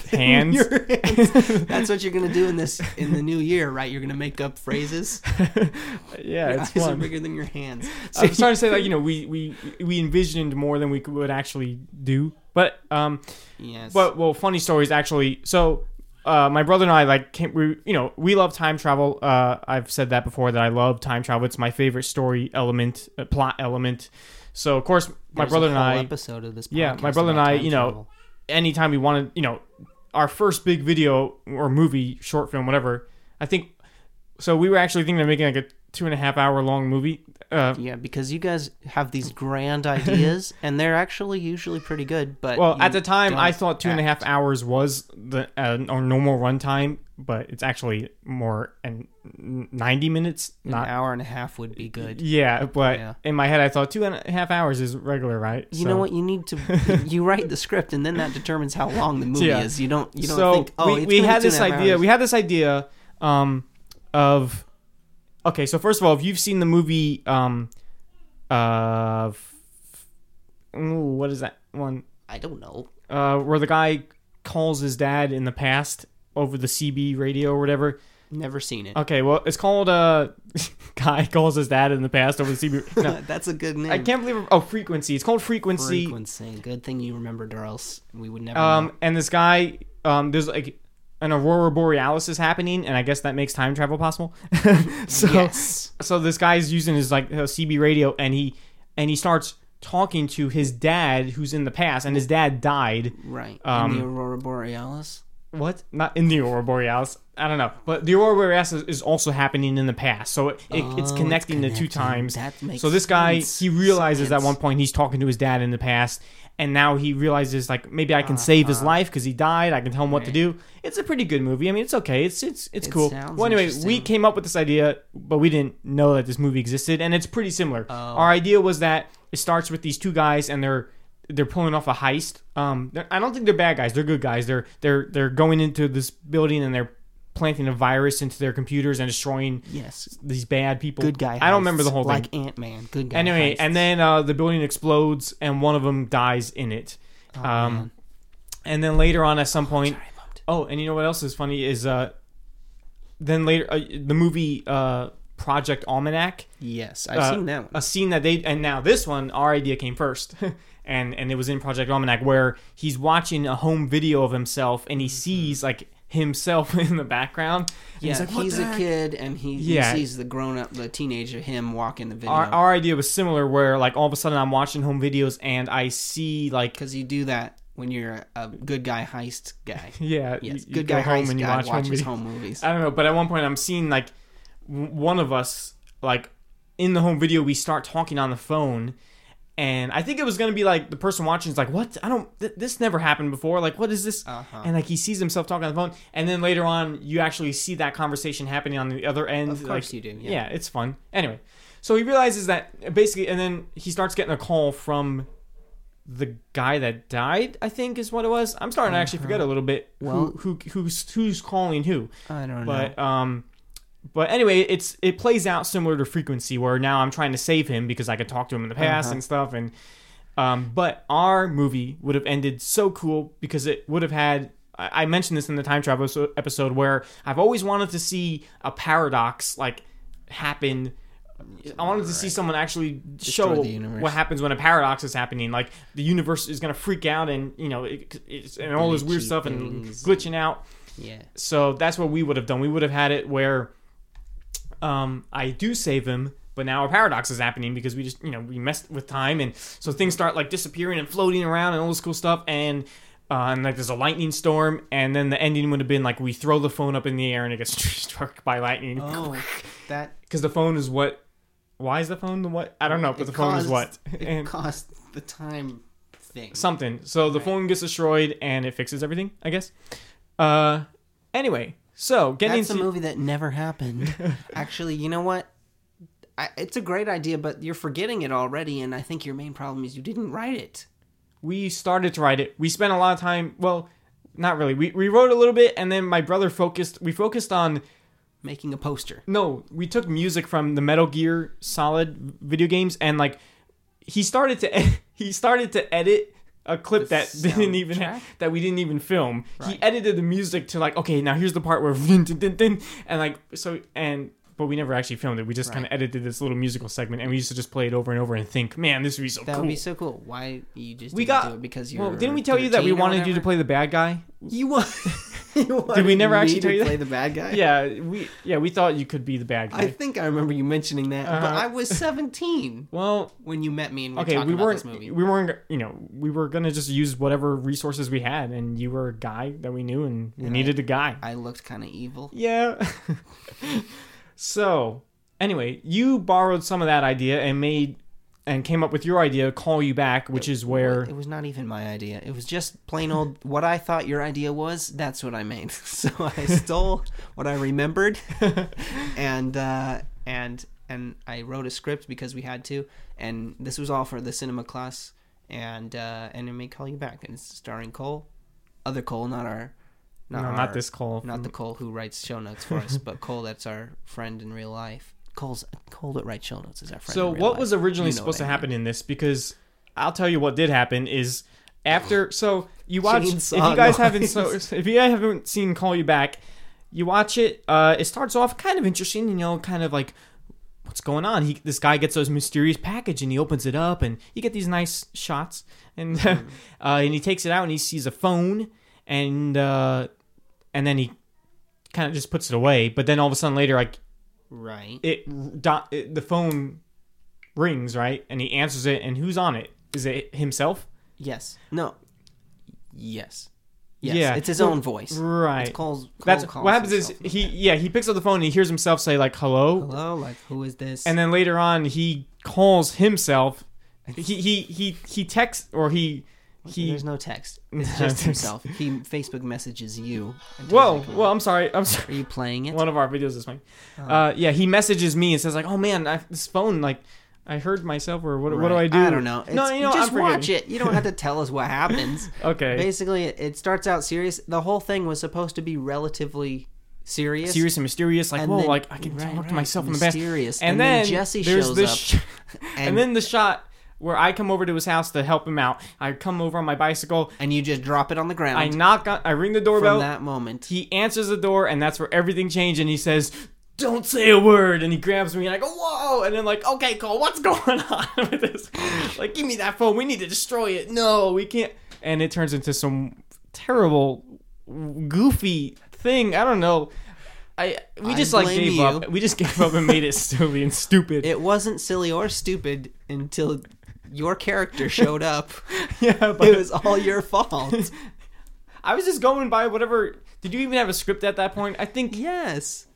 [SPEAKER 2] hands.
[SPEAKER 1] Your hands. That's what you're gonna do in this in the new year, right? You're gonna make up phrases.
[SPEAKER 2] yeah,
[SPEAKER 1] your
[SPEAKER 2] it's
[SPEAKER 1] eyes are bigger than your hands.
[SPEAKER 2] I was trying to say like you know we we we envisioned more than we could, would actually do. But um,
[SPEAKER 1] yes.
[SPEAKER 2] but well, funny stories actually. So uh, my brother and I like came, we you know we love time travel. Uh, I've said that before that I love time travel. It's my favorite story element, uh, plot element. So of course my
[SPEAKER 1] There's
[SPEAKER 2] brother
[SPEAKER 1] a
[SPEAKER 2] and I,
[SPEAKER 1] episode of this.
[SPEAKER 2] Yeah, my brother and I, you know,
[SPEAKER 1] travel.
[SPEAKER 2] Anytime we wanted, you know, our first big video or movie, short film, whatever. I think so. We were actually thinking of making like a two and a half hour long movie. Uh,
[SPEAKER 1] Yeah, because you guys have these grand ideas, and they're actually usually pretty good. But
[SPEAKER 2] well, at the time, I thought two and a half
[SPEAKER 1] act.
[SPEAKER 2] hours was the uh, our normal runtime, but it's actually more and ninety minutes.
[SPEAKER 1] An hour and a half would be good.
[SPEAKER 2] yeah, but
[SPEAKER 1] Yeah.
[SPEAKER 2] in my head, I thought two and a half hours is regular, right?
[SPEAKER 1] You
[SPEAKER 2] So-
[SPEAKER 1] know what? You need to. you write the script, and then that determines how long the movie
[SPEAKER 2] Yeah.
[SPEAKER 1] is. You don't. You don't
[SPEAKER 2] so
[SPEAKER 1] think. Oh,
[SPEAKER 2] we,
[SPEAKER 1] it's
[SPEAKER 2] we had this
[SPEAKER 1] and a half
[SPEAKER 2] idea.
[SPEAKER 1] hours."
[SPEAKER 2] We had this idea um, of okay. So first of all, if you've seen the movie, um, uh, f- ooh, what is that one?
[SPEAKER 1] I don't know.
[SPEAKER 2] Uh, where the guy calls his dad in the past over the CB radio or whatever.
[SPEAKER 1] Never seen it.
[SPEAKER 2] Okay, well, it's called uh, guy calls his dad in the past over the CB. No,
[SPEAKER 1] That's a good name.
[SPEAKER 2] I can't believe. Oh, frequency. It's called frequency.
[SPEAKER 1] Frequency. Good thing you remembered, or else we would never.
[SPEAKER 2] Um,
[SPEAKER 1] know.
[SPEAKER 2] and this guy um, there's like an aurora borealis is happening, and I guess that makes time travel possible. so
[SPEAKER 1] yes.
[SPEAKER 2] so this guy's using his like uh, CB radio, and he and he starts talking to his dad, who's in the past, and his dad died.
[SPEAKER 1] Right.
[SPEAKER 2] Um,
[SPEAKER 1] in the Aurora Borealis.
[SPEAKER 2] What? Not in the aurora borealis. I don't know, but the aurora borealis is, is also happening in the past, so it, it,
[SPEAKER 1] Oh,
[SPEAKER 2] it's connecting the two times.
[SPEAKER 1] That makes
[SPEAKER 2] so this guy
[SPEAKER 1] sense.
[SPEAKER 2] he realizes at one point he's talking to his dad in the past, and now he realizes like maybe I can save his life because he died. I can tell him what to
[SPEAKER 1] Uh-huh.
[SPEAKER 2] Do. It's a pretty good movie. I mean, it's okay. It's it's it's
[SPEAKER 1] It
[SPEAKER 2] cool. Well, anyway, we came up with this idea, but we didn't know that this movie existed, and it's pretty similar.
[SPEAKER 1] Oh.
[SPEAKER 2] Our idea was that it starts with these two guys, and they're they're pulling off a heist. Um, I don't think they're bad guys. They're good guys. They're they're they're going into this building and they're planting a virus into their computers and destroying
[SPEAKER 1] Yes.
[SPEAKER 2] these bad people.
[SPEAKER 1] Good guy.
[SPEAKER 2] I don't remember the whole thing.
[SPEAKER 1] Like Ant Man. Good guy.
[SPEAKER 2] Anyway,
[SPEAKER 1] heists.
[SPEAKER 2] and then uh, the building explodes and one of them dies in it.
[SPEAKER 1] Oh,
[SPEAKER 2] um, and then later on, at some point,
[SPEAKER 1] Sorry,
[SPEAKER 2] oh, and you know what else is funny is uh, then later uh, the movie uh, Project Almanac.
[SPEAKER 1] Yes, I've
[SPEAKER 2] uh,
[SPEAKER 1] seen that one.
[SPEAKER 2] A scene that they and now this one, our idea came first. And, and it was in Project Almanac where he's watching a home video of himself and he mm-hmm. sees like himself in the background.
[SPEAKER 1] Yeah,
[SPEAKER 2] he's
[SPEAKER 1] he's,
[SPEAKER 2] like, "What the
[SPEAKER 1] a kid, and he,
[SPEAKER 2] Yeah.
[SPEAKER 1] he sees the grown up, the teenager, him walking the video.
[SPEAKER 2] Our, our idea was similar where like all of a sudden I'm watching home videos and I see like
[SPEAKER 1] Because you do that when you're a good guy heist guy.
[SPEAKER 2] yeah
[SPEAKER 1] Yes, good
[SPEAKER 2] go
[SPEAKER 1] guy
[SPEAKER 2] home
[SPEAKER 1] heist
[SPEAKER 2] and you
[SPEAKER 1] guy
[SPEAKER 2] watch home
[SPEAKER 1] watches
[SPEAKER 2] videos.
[SPEAKER 1] home movies.
[SPEAKER 2] I don't know, but at one point I'm seeing like one of us like in the home video we start talking on the phone, and I think it was gonna be like the person watching is like, "What? I don't. Th- this never happened before. Like, what is this?"
[SPEAKER 1] Uh-huh.
[SPEAKER 2] And like he sees himself talking on the phone, and then later on you actually see that conversation happening on the other end.
[SPEAKER 1] Of course
[SPEAKER 2] like,
[SPEAKER 1] you do, yeah.
[SPEAKER 2] yeah, it's fun. Anyway, so he realizes that basically, and then he starts getting a call from the guy that died. I think is what it was. I'm starting to actually forget a little bit.
[SPEAKER 1] Uh-huh. Well-
[SPEAKER 2] who, who who's who's calling who?
[SPEAKER 1] I don't know.
[SPEAKER 2] But um, but anyway, it's it plays out similar to frequency, where now I'm trying to save him because I could talk to him in the past
[SPEAKER 1] Uh-huh.
[SPEAKER 2] and stuff, and um, but our movie would have ended so cool because it would have had. I mentioned this in the time travel episode where I've always wanted to see a paradox like happen. I wanted to see someone actually
[SPEAKER 1] Destroy
[SPEAKER 2] show what happens when a paradox is happening. Like the universe is going to freak out and you know it, it's, and all this weird stuff and glitching out.
[SPEAKER 1] yeah.
[SPEAKER 2] So that's what we would have done. We would have had it where um, I do save him, but now a paradox is happening because we just, you know, we messed with time, and so things start like disappearing and floating around and all this cool stuff, and uh, and like there's a lightning storm, and then the ending would have been like we throw the phone up in the air and it gets struck by lightning
[SPEAKER 1] Oh, that.
[SPEAKER 2] because the phone is what. Why is the phone the what? I don't know, but the phone is what
[SPEAKER 1] It caused the time thing.
[SPEAKER 2] something. So the
[SPEAKER 1] Right.
[SPEAKER 2] phone gets destroyed and it fixes everything, I guess. Uh, anyway, so getting
[SPEAKER 1] That's a movie that never happened. Actually, you know what? I, it's a great idea, but you're forgetting it already, and I think your main problem is you didn't write it.
[SPEAKER 2] we started to write it. We spent a lot of time. Well, not really. We we wrote a little bit, and then my brother focused. We focused on
[SPEAKER 1] Making a poster.
[SPEAKER 2] no. We took music from the Metal Gear Solid video games, and like he started to he started to edit a clip
[SPEAKER 1] The
[SPEAKER 2] that didn't even that we didn't even film. He edited the music to like okay, now here's the part where and like so and. But we never actually filmed it. We just
[SPEAKER 1] Right.
[SPEAKER 2] kind of edited this little musical segment, and we used to just play it over and over and think, "Man, this would be so
[SPEAKER 1] That
[SPEAKER 2] cool."
[SPEAKER 1] That would be so cool. Why you just
[SPEAKER 2] We got-
[SPEAKER 1] do it because you're
[SPEAKER 2] well, didn't we tell you that we wanted you to play the bad guy?
[SPEAKER 1] You want? you wanted
[SPEAKER 2] we never actually tell you that?
[SPEAKER 1] play the bad guy?
[SPEAKER 2] yeah, we yeah we thought you could be the bad guy.
[SPEAKER 1] I think I remember you mentioning that, but
[SPEAKER 2] Uh-huh.
[SPEAKER 1] I was 17
[SPEAKER 2] well,
[SPEAKER 1] when you met me and we were
[SPEAKER 2] okay,
[SPEAKER 1] talking
[SPEAKER 2] we
[SPEAKER 1] about
[SPEAKER 2] weren't
[SPEAKER 1] this movie.
[SPEAKER 2] we weren't you know we were gonna just use whatever resources we had, and you were a guy that we knew, and we
[SPEAKER 1] And
[SPEAKER 2] needed a guy.
[SPEAKER 1] I looked kind of evil.
[SPEAKER 2] Yeah. so anyway, you borrowed some of that idea and made and came up with your idea, call you back, which is where
[SPEAKER 1] It was not even my idea. It was just plain old what I thought your idea was. That's what I made. So I stole what I remembered, and uh, and and I wrote a script because we had to. And this was all for the cinema class. And uh, and it may call you back. And it's starring Cole, other Cole, not our, not
[SPEAKER 2] no,
[SPEAKER 1] our,
[SPEAKER 2] not this Cole.
[SPEAKER 1] not the Cole who writes show notes for us, but Cole that's our friend in real life. Cole's Cole that writes show notes is our friend.
[SPEAKER 2] So what
[SPEAKER 1] life.
[SPEAKER 2] was originally
[SPEAKER 1] You know
[SPEAKER 2] supposed to
[SPEAKER 1] I
[SPEAKER 2] happen in this? Because I'll tell you what did happen is after. So you watch. if you guys haven't so if you guys haven't seen Call You Back, you watch it. Uh, it starts off kind of interesting. You know, kind of like what's going on. He this guy gets this mysterious package and he opens it up and you get these nice shots and
[SPEAKER 1] Mm-hmm.
[SPEAKER 2] uh, and he takes it out and he sees a phone and uh, and then he kind of just puts it away. But then all of a sudden later, like
[SPEAKER 1] Right.
[SPEAKER 2] it, do- it the phone rings right, and he answers it, and who's on it? Is it himself?
[SPEAKER 1] Yes. No. Yes. Yes.
[SPEAKER 2] Yeah.
[SPEAKER 1] It's his
[SPEAKER 2] Well,
[SPEAKER 1] own voice.
[SPEAKER 2] Right.
[SPEAKER 1] It's calls,
[SPEAKER 2] That's
[SPEAKER 1] calls
[SPEAKER 2] what happens is he yeah he picks up the phone and he hears himself say like hello,
[SPEAKER 1] Hello, like who is this?
[SPEAKER 2] and then later on he calls himself. He he he he texts or he he.
[SPEAKER 1] There's no text. It's just himself. He Facebook messages you.
[SPEAKER 2] Whoa, well, I'm sorry. I'm sorry.
[SPEAKER 1] Are you playing it?
[SPEAKER 2] One of our videos this morning.
[SPEAKER 1] Oh.
[SPEAKER 2] Uh, yeah, he messages me and says like, "Oh man, I, this phone like, I heard myself or what? What do I do?
[SPEAKER 1] I don't know.
[SPEAKER 2] no, you know,
[SPEAKER 1] just
[SPEAKER 2] I'm
[SPEAKER 1] watch
[SPEAKER 2] forgetting.
[SPEAKER 1] it. You don't have to tell us what happens.
[SPEAKER 2] Okay,
[SPEAKER 1] Basically, it- starts out serious. The whole thing was supposed to be relatively serious.
[SPEAKER 2] serious and mysterious. Like,
[SPEAKER 1] and
[SPEAKER 2] whoa,
[SPEAKER 1] then-
[SPEAKER 2] like I can
[SPEAKER 1] right,
[SPEAKER 2] talk to
[SPEAKER 1] right,
[SPEAKER 2] myself in the past.
[SPEAKER 1] mysterious.
[SPEAKER 2] And,
[SPEAKER 1] And then
[SPEAKER 2] then,
[SPEAKER 1] Jesse shows up,
[SPEAKER 2] sh- and,
[SPEAKER 1] and-
[SPEAKER 2] then the shot where I come over to his house to help him out. I come over on my bicycle.
[SPEAKER 1] and you just drop it on the ground.
[SPEAKER 2] I knock on. I ring the doorbell.
[SPEAKER 1] from that moment.
[SPEAKER 2] He answers the door, and that's where everything changed. And he says, "Don't say a word." And he grabs me, and I go, "Whoa!" And then like, "Okay, Cole, what's going on with this? Like, give me that phone. We need to destroy it. No, we can't." And it turns into some terrible, goofy thing. I don't know. I we
[SPEAKER 1] I
[SPEAKER 2] just like gave
[SPEAKER 1] you.
[SPEAKER 2] up. We just gave up and made it silly and stupid.
[SPEAKER 1] It wasn't silly or stupid until your character showed up.
[SPEAKER 2] yeah, but
[SPEAKER 1] it was all your fault.
[SPEAKER 2] I was just going by whatever. Did you even have a script at that point? I think
[SPEAKER 1] yes.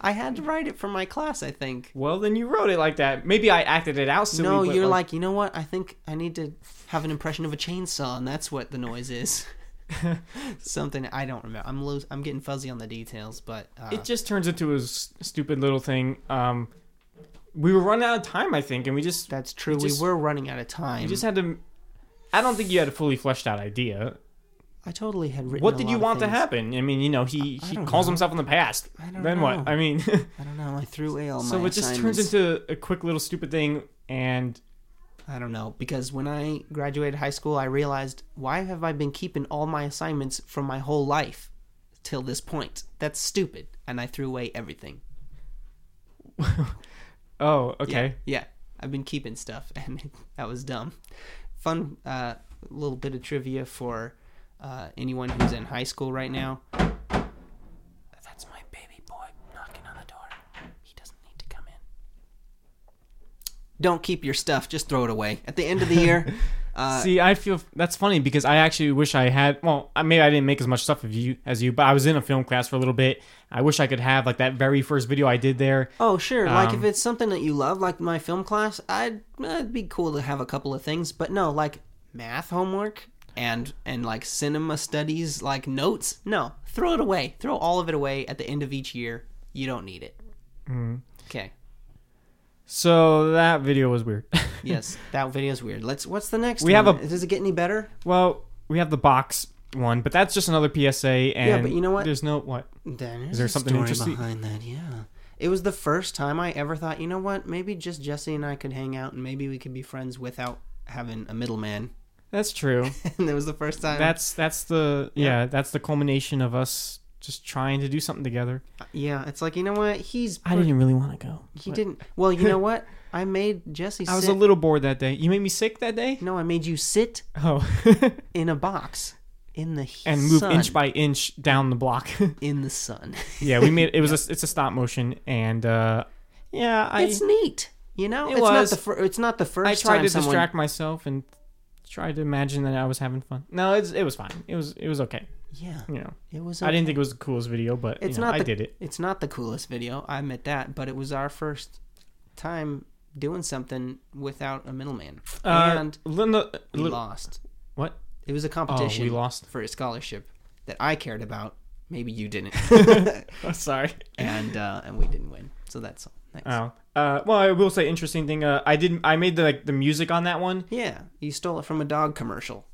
[SPEAKER 1] I had to write it for my class, I think.
[SPEAKER 2] Well, then you wrote it like that. Maybe I acted it out silly.
[SPEAKER 1] no, you're like, you know what? I think I need to have an impression of a chainsaw, and that's what the noise is. Something I don't remember. I'm lo- I'm getting fuzzy on the details, but uh,
[SPEAKER 2] it just turns into a s- stupid little thing. Um, we were running out of time, I think, and we just
[SPEAKER 1] that's true.
[SPEAKER 2] it just-
[SPEAKER 1] we were running out of time.
[SPEAKER 2] we just had to. I don't think you had a fully fleshed out idea.
[SPEAKER 1] I totally had written.
[SPEAKER 2] What
[SPEAKER 1] a
[SPEAKER 2] did
[SPEAKER 1] lot
[SPEAKER 2] you
[SPEAKER 1] of
[SPEAKER 2] want to
[SPEAKER 1] things.
[SPEAKER 2] happen? I mean, you know, he
[SPEAKER 1] I
[SPEAKER 2] he
[SPEAKER 1] don't
[SPEAKER 2] calls
[SPEAKER 1] know.
[SPEAKER 2] himself in the past.
[SPEAKER 1] I don't
[SPEAKER 2] Then
[SPEAKER 1] know.
[SPEAKER 2] what? I mean,
[SPEAKER 1] I don't know. I threw away all my assets.
[SPEAKER 2] so it just turns into a quick little stupid thing, and
[SPEAKER 1] I don't know because when I graduated high school, I realized why have I been keeping all my assignments from my whole life till this point? That's stupid, and I threw away everything.
[SPEAKER 2] oh, okay.
[SPEAKER 1] Yeah, I've been keeping stuff, and that was dumb. Fun uh, little bit of trivia for uh, anyone who's in high school right now. That's my baby boy knocking on the door. He doesn't need to come in. Don't keep your stuff; just throw it away. At the end of the year, uh,
[SPEAKER 2] See, I feel that's funny because I actually wish I had. Well, maybe I didn't make as much stuff of you as you, but I was in a film class for a little bit. I wish I could have like that very first video I did there.
[SPEAKER 1] Oh, sure. like if
[SPEAKER 2] Um,
[SPEAKER 1] it's something that you love, like my film class, I'd it'd be cool to have a couple of things. But no, like math homework and and like cinema studies, like notes. No, throw it away. Throw all of it away at the end of each year. You don't need it.
[SPEAKER 2] Mm-hmm.
[SPEAKER 1] Okay.
[SPEAKER 2] So that video was weird.
[SPEAKER 1] Yes, that video is weird. Let's. What's the next?
[SPEAKER 2] We have a-
[SPEAKER 1] Does it get any better?
[SPEAKER 2] well, we have the box one, but that's just another PSA. And
[SPEAKER 1] but you know what?
[SPEAKER 2] There's no what.
[SPEAKER 1] There's
[SPEAKER 2] there
[SPEAKER 1] a
[SPEAKER 2] something interesting?
[SPEAKER 1] behind that? Yeah. It was the first time I ever thought, you know what? Maybe just Jesse and I could hang out, and maybe we could be friends without having a middleman.
[SPEAKER 2] That's true.
[SPEAKER 1] and it was the first time.
[SPEAKER 2] that's that's the yeah, that's the culmination of us just trying to do something together.
[SPEAKER 1] Yeah, it's like you know what he's.
[SPEAKER 2] I didn't really want to go.
[SPEAKER 1] He
[SPEAKER 2] but
[SPEAKER 1] didn't. Well, you know what? I made Jesse.
[SPEAKER 2] I was
[SPEAKER 1] sit,
[SPEAKER 2] a little bored that day. You made me sick that day.
[SPEAKER 1] No, I made you sit
[SPEAKER 2] Oh,
[SPEAKER 1] in a box in the
[SPEAKER 2] and move
[SPEAKER 1] sun.
[SPEAKER 2] inch by inch down the block.
[SPEAKER 1] in the sun.
[SPEAKER 2] yeah, we made it was a it's a stop motion and uh yeah, I
[SPEAKER 1] it's neat. You know,
[SPEAKER 2] It
[SPEAKER 1] it's
[SPEAKER 2] was.
[SPEAKER 1] not the fir- it's not the first
[SPEAKER 2] I tried
[SPEAKER 1] time
[SPEAKER 2] to
[SPEAKER 1] someone.
[SPEAKER 2] distract myself and tried to imagine that I was having fun. No, it's it was fine. It was it was okay.
[SPEAKER 1] Yeah,
[SPEAKER 2] You know,
[SPEAKER 1] it was.
[SPEAKER 2] I didn't think it was the coolest video, but
[SPEAKER 1] It's
[SPEAKER 2] you know,
[SPEAKER 1] not
[SPEAKER 2] I
[SPEAKER 1] the-
[SPEAKER 2] did it.
[SPEAKER 1] It's not the coolest video. I admit that, but it was our first time doing something without a middleman,
[SPEAKER 2] Uh,
[SPEAKER 1] and
[SPEAKER 2] Linda,
[SPEAKER 1] we lost.
[SPEAKER 2] what?
[SPEAKER 1] It was a
[SPEAKER 2] Oh,
[SPEAKER 1] competition
[SPEAKER 2] we lost.
[SPEAKER 1] for a scholarship that I cared about. Maybe you didn't,
[SPEAKER 2] Oh, sorry.
[SPEAKER 1] and uh, and we didn't win. So that's all. Thanks.
[SPEAKER 2] Oh. Uh, well, I will say interesting thing. Uh, I didn't. I made the like the music on that one.
[SPEAKER 1] Yeah, you stole it from a dog commercial.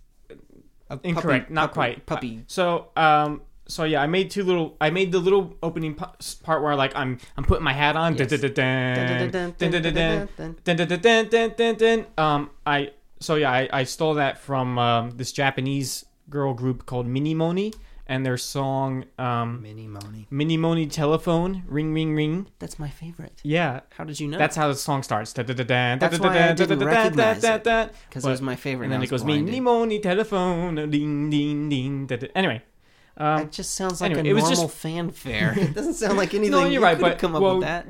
[SPEAKER 1] Incorrect. Puppy,
[SPEAKER 2] not
[SPEAKER 1] puppy,
[SPEAKER 2] quite.
[SPEAKER 1] Puppy.
[SPEAKER 2] So, um, so yeah, I made two little. I made the little opening part where like I'm I'm putting my hat on. Um, I so yeah, I, I stole that from um, this Japanese girl group called Minimoni and their song um,
[SPEAKER 1] Mini Moni.
[SPEAKER 2] Minimoni Telephone Ring Ring Ring.
[SPEAKER 1] That's my favorite.
[SPEAKER 2] Yeah,
[SPEAKER 1] How did you know?
[SPEAKER 2] that's how the song starts. That's
[SPEAKER 1] why I didn't recognize it. because it was my favorite.
[SPEAKER 2] And then it goes
[SPEAKER 1] blinded.
[SPEAKER 2] Minimoni Telephone Ding Ding Ding. Anyway, Um,
[SPEAKER 1] It just sounds like
[SPEAKER 2] anyway,
[SPEAKER 1] a
[SPEAKER 2] it was
[SPEAKER 1] normal
[SPEAKER 2] just-
[SPEAKER 1] fanfare. It doesn't sound like anything.
[SPEAKER 2] no, you're
[SPEAKER 1] you
[SPEAKER 2] right, but
[SPEAKER 1] come up
[SPEAKER 2] well,
[SPEAKER 1] with that.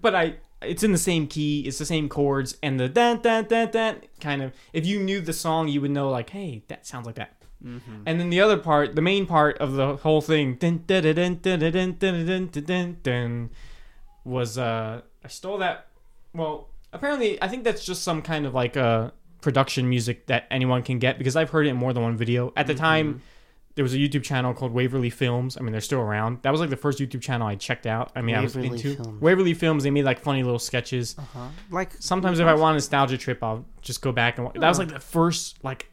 [SPEAKER 2] but I it's in the same key, it's the same chords, and the dan dan dan dan kind of. If you knew the song, you would know like, hey, that sounds like that.
[SPEAKER 1] Mm-hmm.
[SPEAKER 2] And then the other part, the main part of the whole thing, dun, dun, dun, dun, dun, dun, dun, dun, dun, dun, dun, was uh, I stole that. Well, apparently, I think that's just some kind of like uh production music that anyone can get because I've heard it in more than one video. At the
[SPEAKER 1] Mm-hmm.
[SPEAKER 2] time, there was a YouTube channel called Waverly Films. I mean, they're still around. That was like the first YouTube channel I checked out. I mean, I
[SPEAKER 1] Waverly
[SPEAKER 2] was into
[SPEAKER 1] Films.
[SPEAKER 2] Waverly Films. They made like funny little sketches.
[SPEAKER 1] Uh-huh. Like
[SPEAKER 2] Sometimes if I want a nostalgia trip, I'll just go back and watch. That was
[SPEAKER 1] Oh.
[SPEAKER 2] like the first like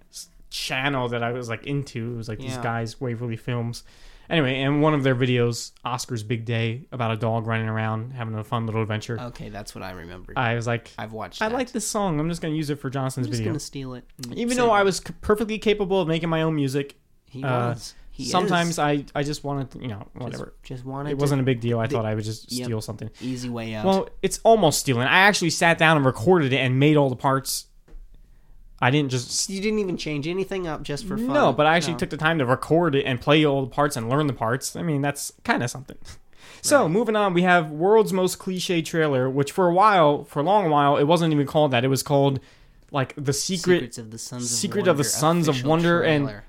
[SPEAKER 2] channel that I was like into. It was like these guys, Waverly Films. Anyway, and one of their videos, Oscar's Big Day, about a dog running around having a fun little adventure.
[SPEAKER 1] Okay, that's what I remember.
[SPEAKER 2] I was like,
[SPEAKER 1] I've watched.
[SPEAKER 2] I
[SPEAKER 1] that.
[SPEAKER 2] like this song. I'm just gonna use it for Johnson's
[SPEAKER 1] I'm just
[SPEAKER 2] video.
[SPEAKER 1] gonna steal it.
[SPEAKER 2] Even though I was c- perfectly capable of making my own music,
[SPEAKER 1] he
[SPEAKER 2] uh,
[SPEAKER 1] was. He
[SPEAKER 2] sometimes
[SPEAKER 1] is.
[SPEAKER 2] I I just wanted to, you know whatever.
[SPEAKER 1] Just, wanted.
[SPEAKER 2] It wasn't a big deal. I
[SPEAKER 1] the-
[SPEAKER 2] thought I would just
[SPEAKER 1] Yep.
[SPEAKER 2] steal something.
[SPEAKER 1] easy way out.
[SPEAKER 2] Well, it's almost stealing. I actually sat down and recorded it and made all the parts. I didn't just
[SPEAKER 1] you didn't even change anything up just for fun.
[SPEAKER 2] no, but I actually
[SPEAKER 1] No.
[SPEAKER 2] took the time to record it and play all the parts and learn the parts. I mean, that's kind of something. So moving on, we have world's most cliche trailer, which for a while, for a long while, it wasn't even called that. It was called like the secret.
[SPEAKER 1] Secrets of the Sons of Wonder
[SPEAKER 2] of the Sons of Wonder and-
[SPEAKER 1] trailer.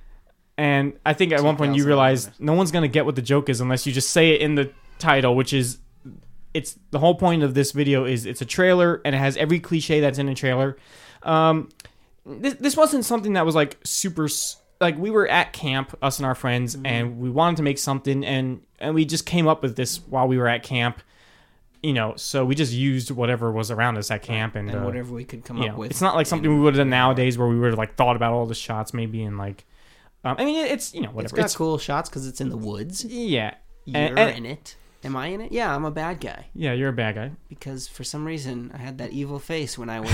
[SPEAKER 2] And I think at one point you
[SPEAKER 1] 2011.
[SPEAKER 2] realized no one's gonna get what the joke is unless you just say it in the title, which is it's the whole point of this video is it's a trailer and it has every cliche that's in a trailer. Um, this this wasn't something that was like super like we were at camp, us and our friends,
[SPEAKER 1] Mm-hmm.
[SPEAKER 2] and we wanted to make something, and and we just came up with this while we were at camp. You know, so we just used whatever was around us at camp, and,
[SPEAKER 1] and
[SPEAKER 2] uh,
[SPEAKER 1] whatever we could come up
[SPEAKER 2] know,
[SPEAKER 1] with.
[SPEAKER 2] it's not like something we would have done nowadays where we would have like thought about all the shots maybe and like. Um, I mean, it's you know
[SPEAKER 1] It's
[SPEAKER 2] whatever.
[SPEAKER 1] got
[SPEAKER 2] It's,
[SPEAKER 1] cool shots because it's in the woods.
[SPEAKER 2] yeah,
[SPEAKER 1] You're
[SPEAKER 2] And- and-
[SPEAKER 1] in it. Am I in it? Yeah, I'm a bad guy
[SPEAKER 2] yeah. You're a bad guy.
[SPEAKER 1] because for some reason I had that evil face when I was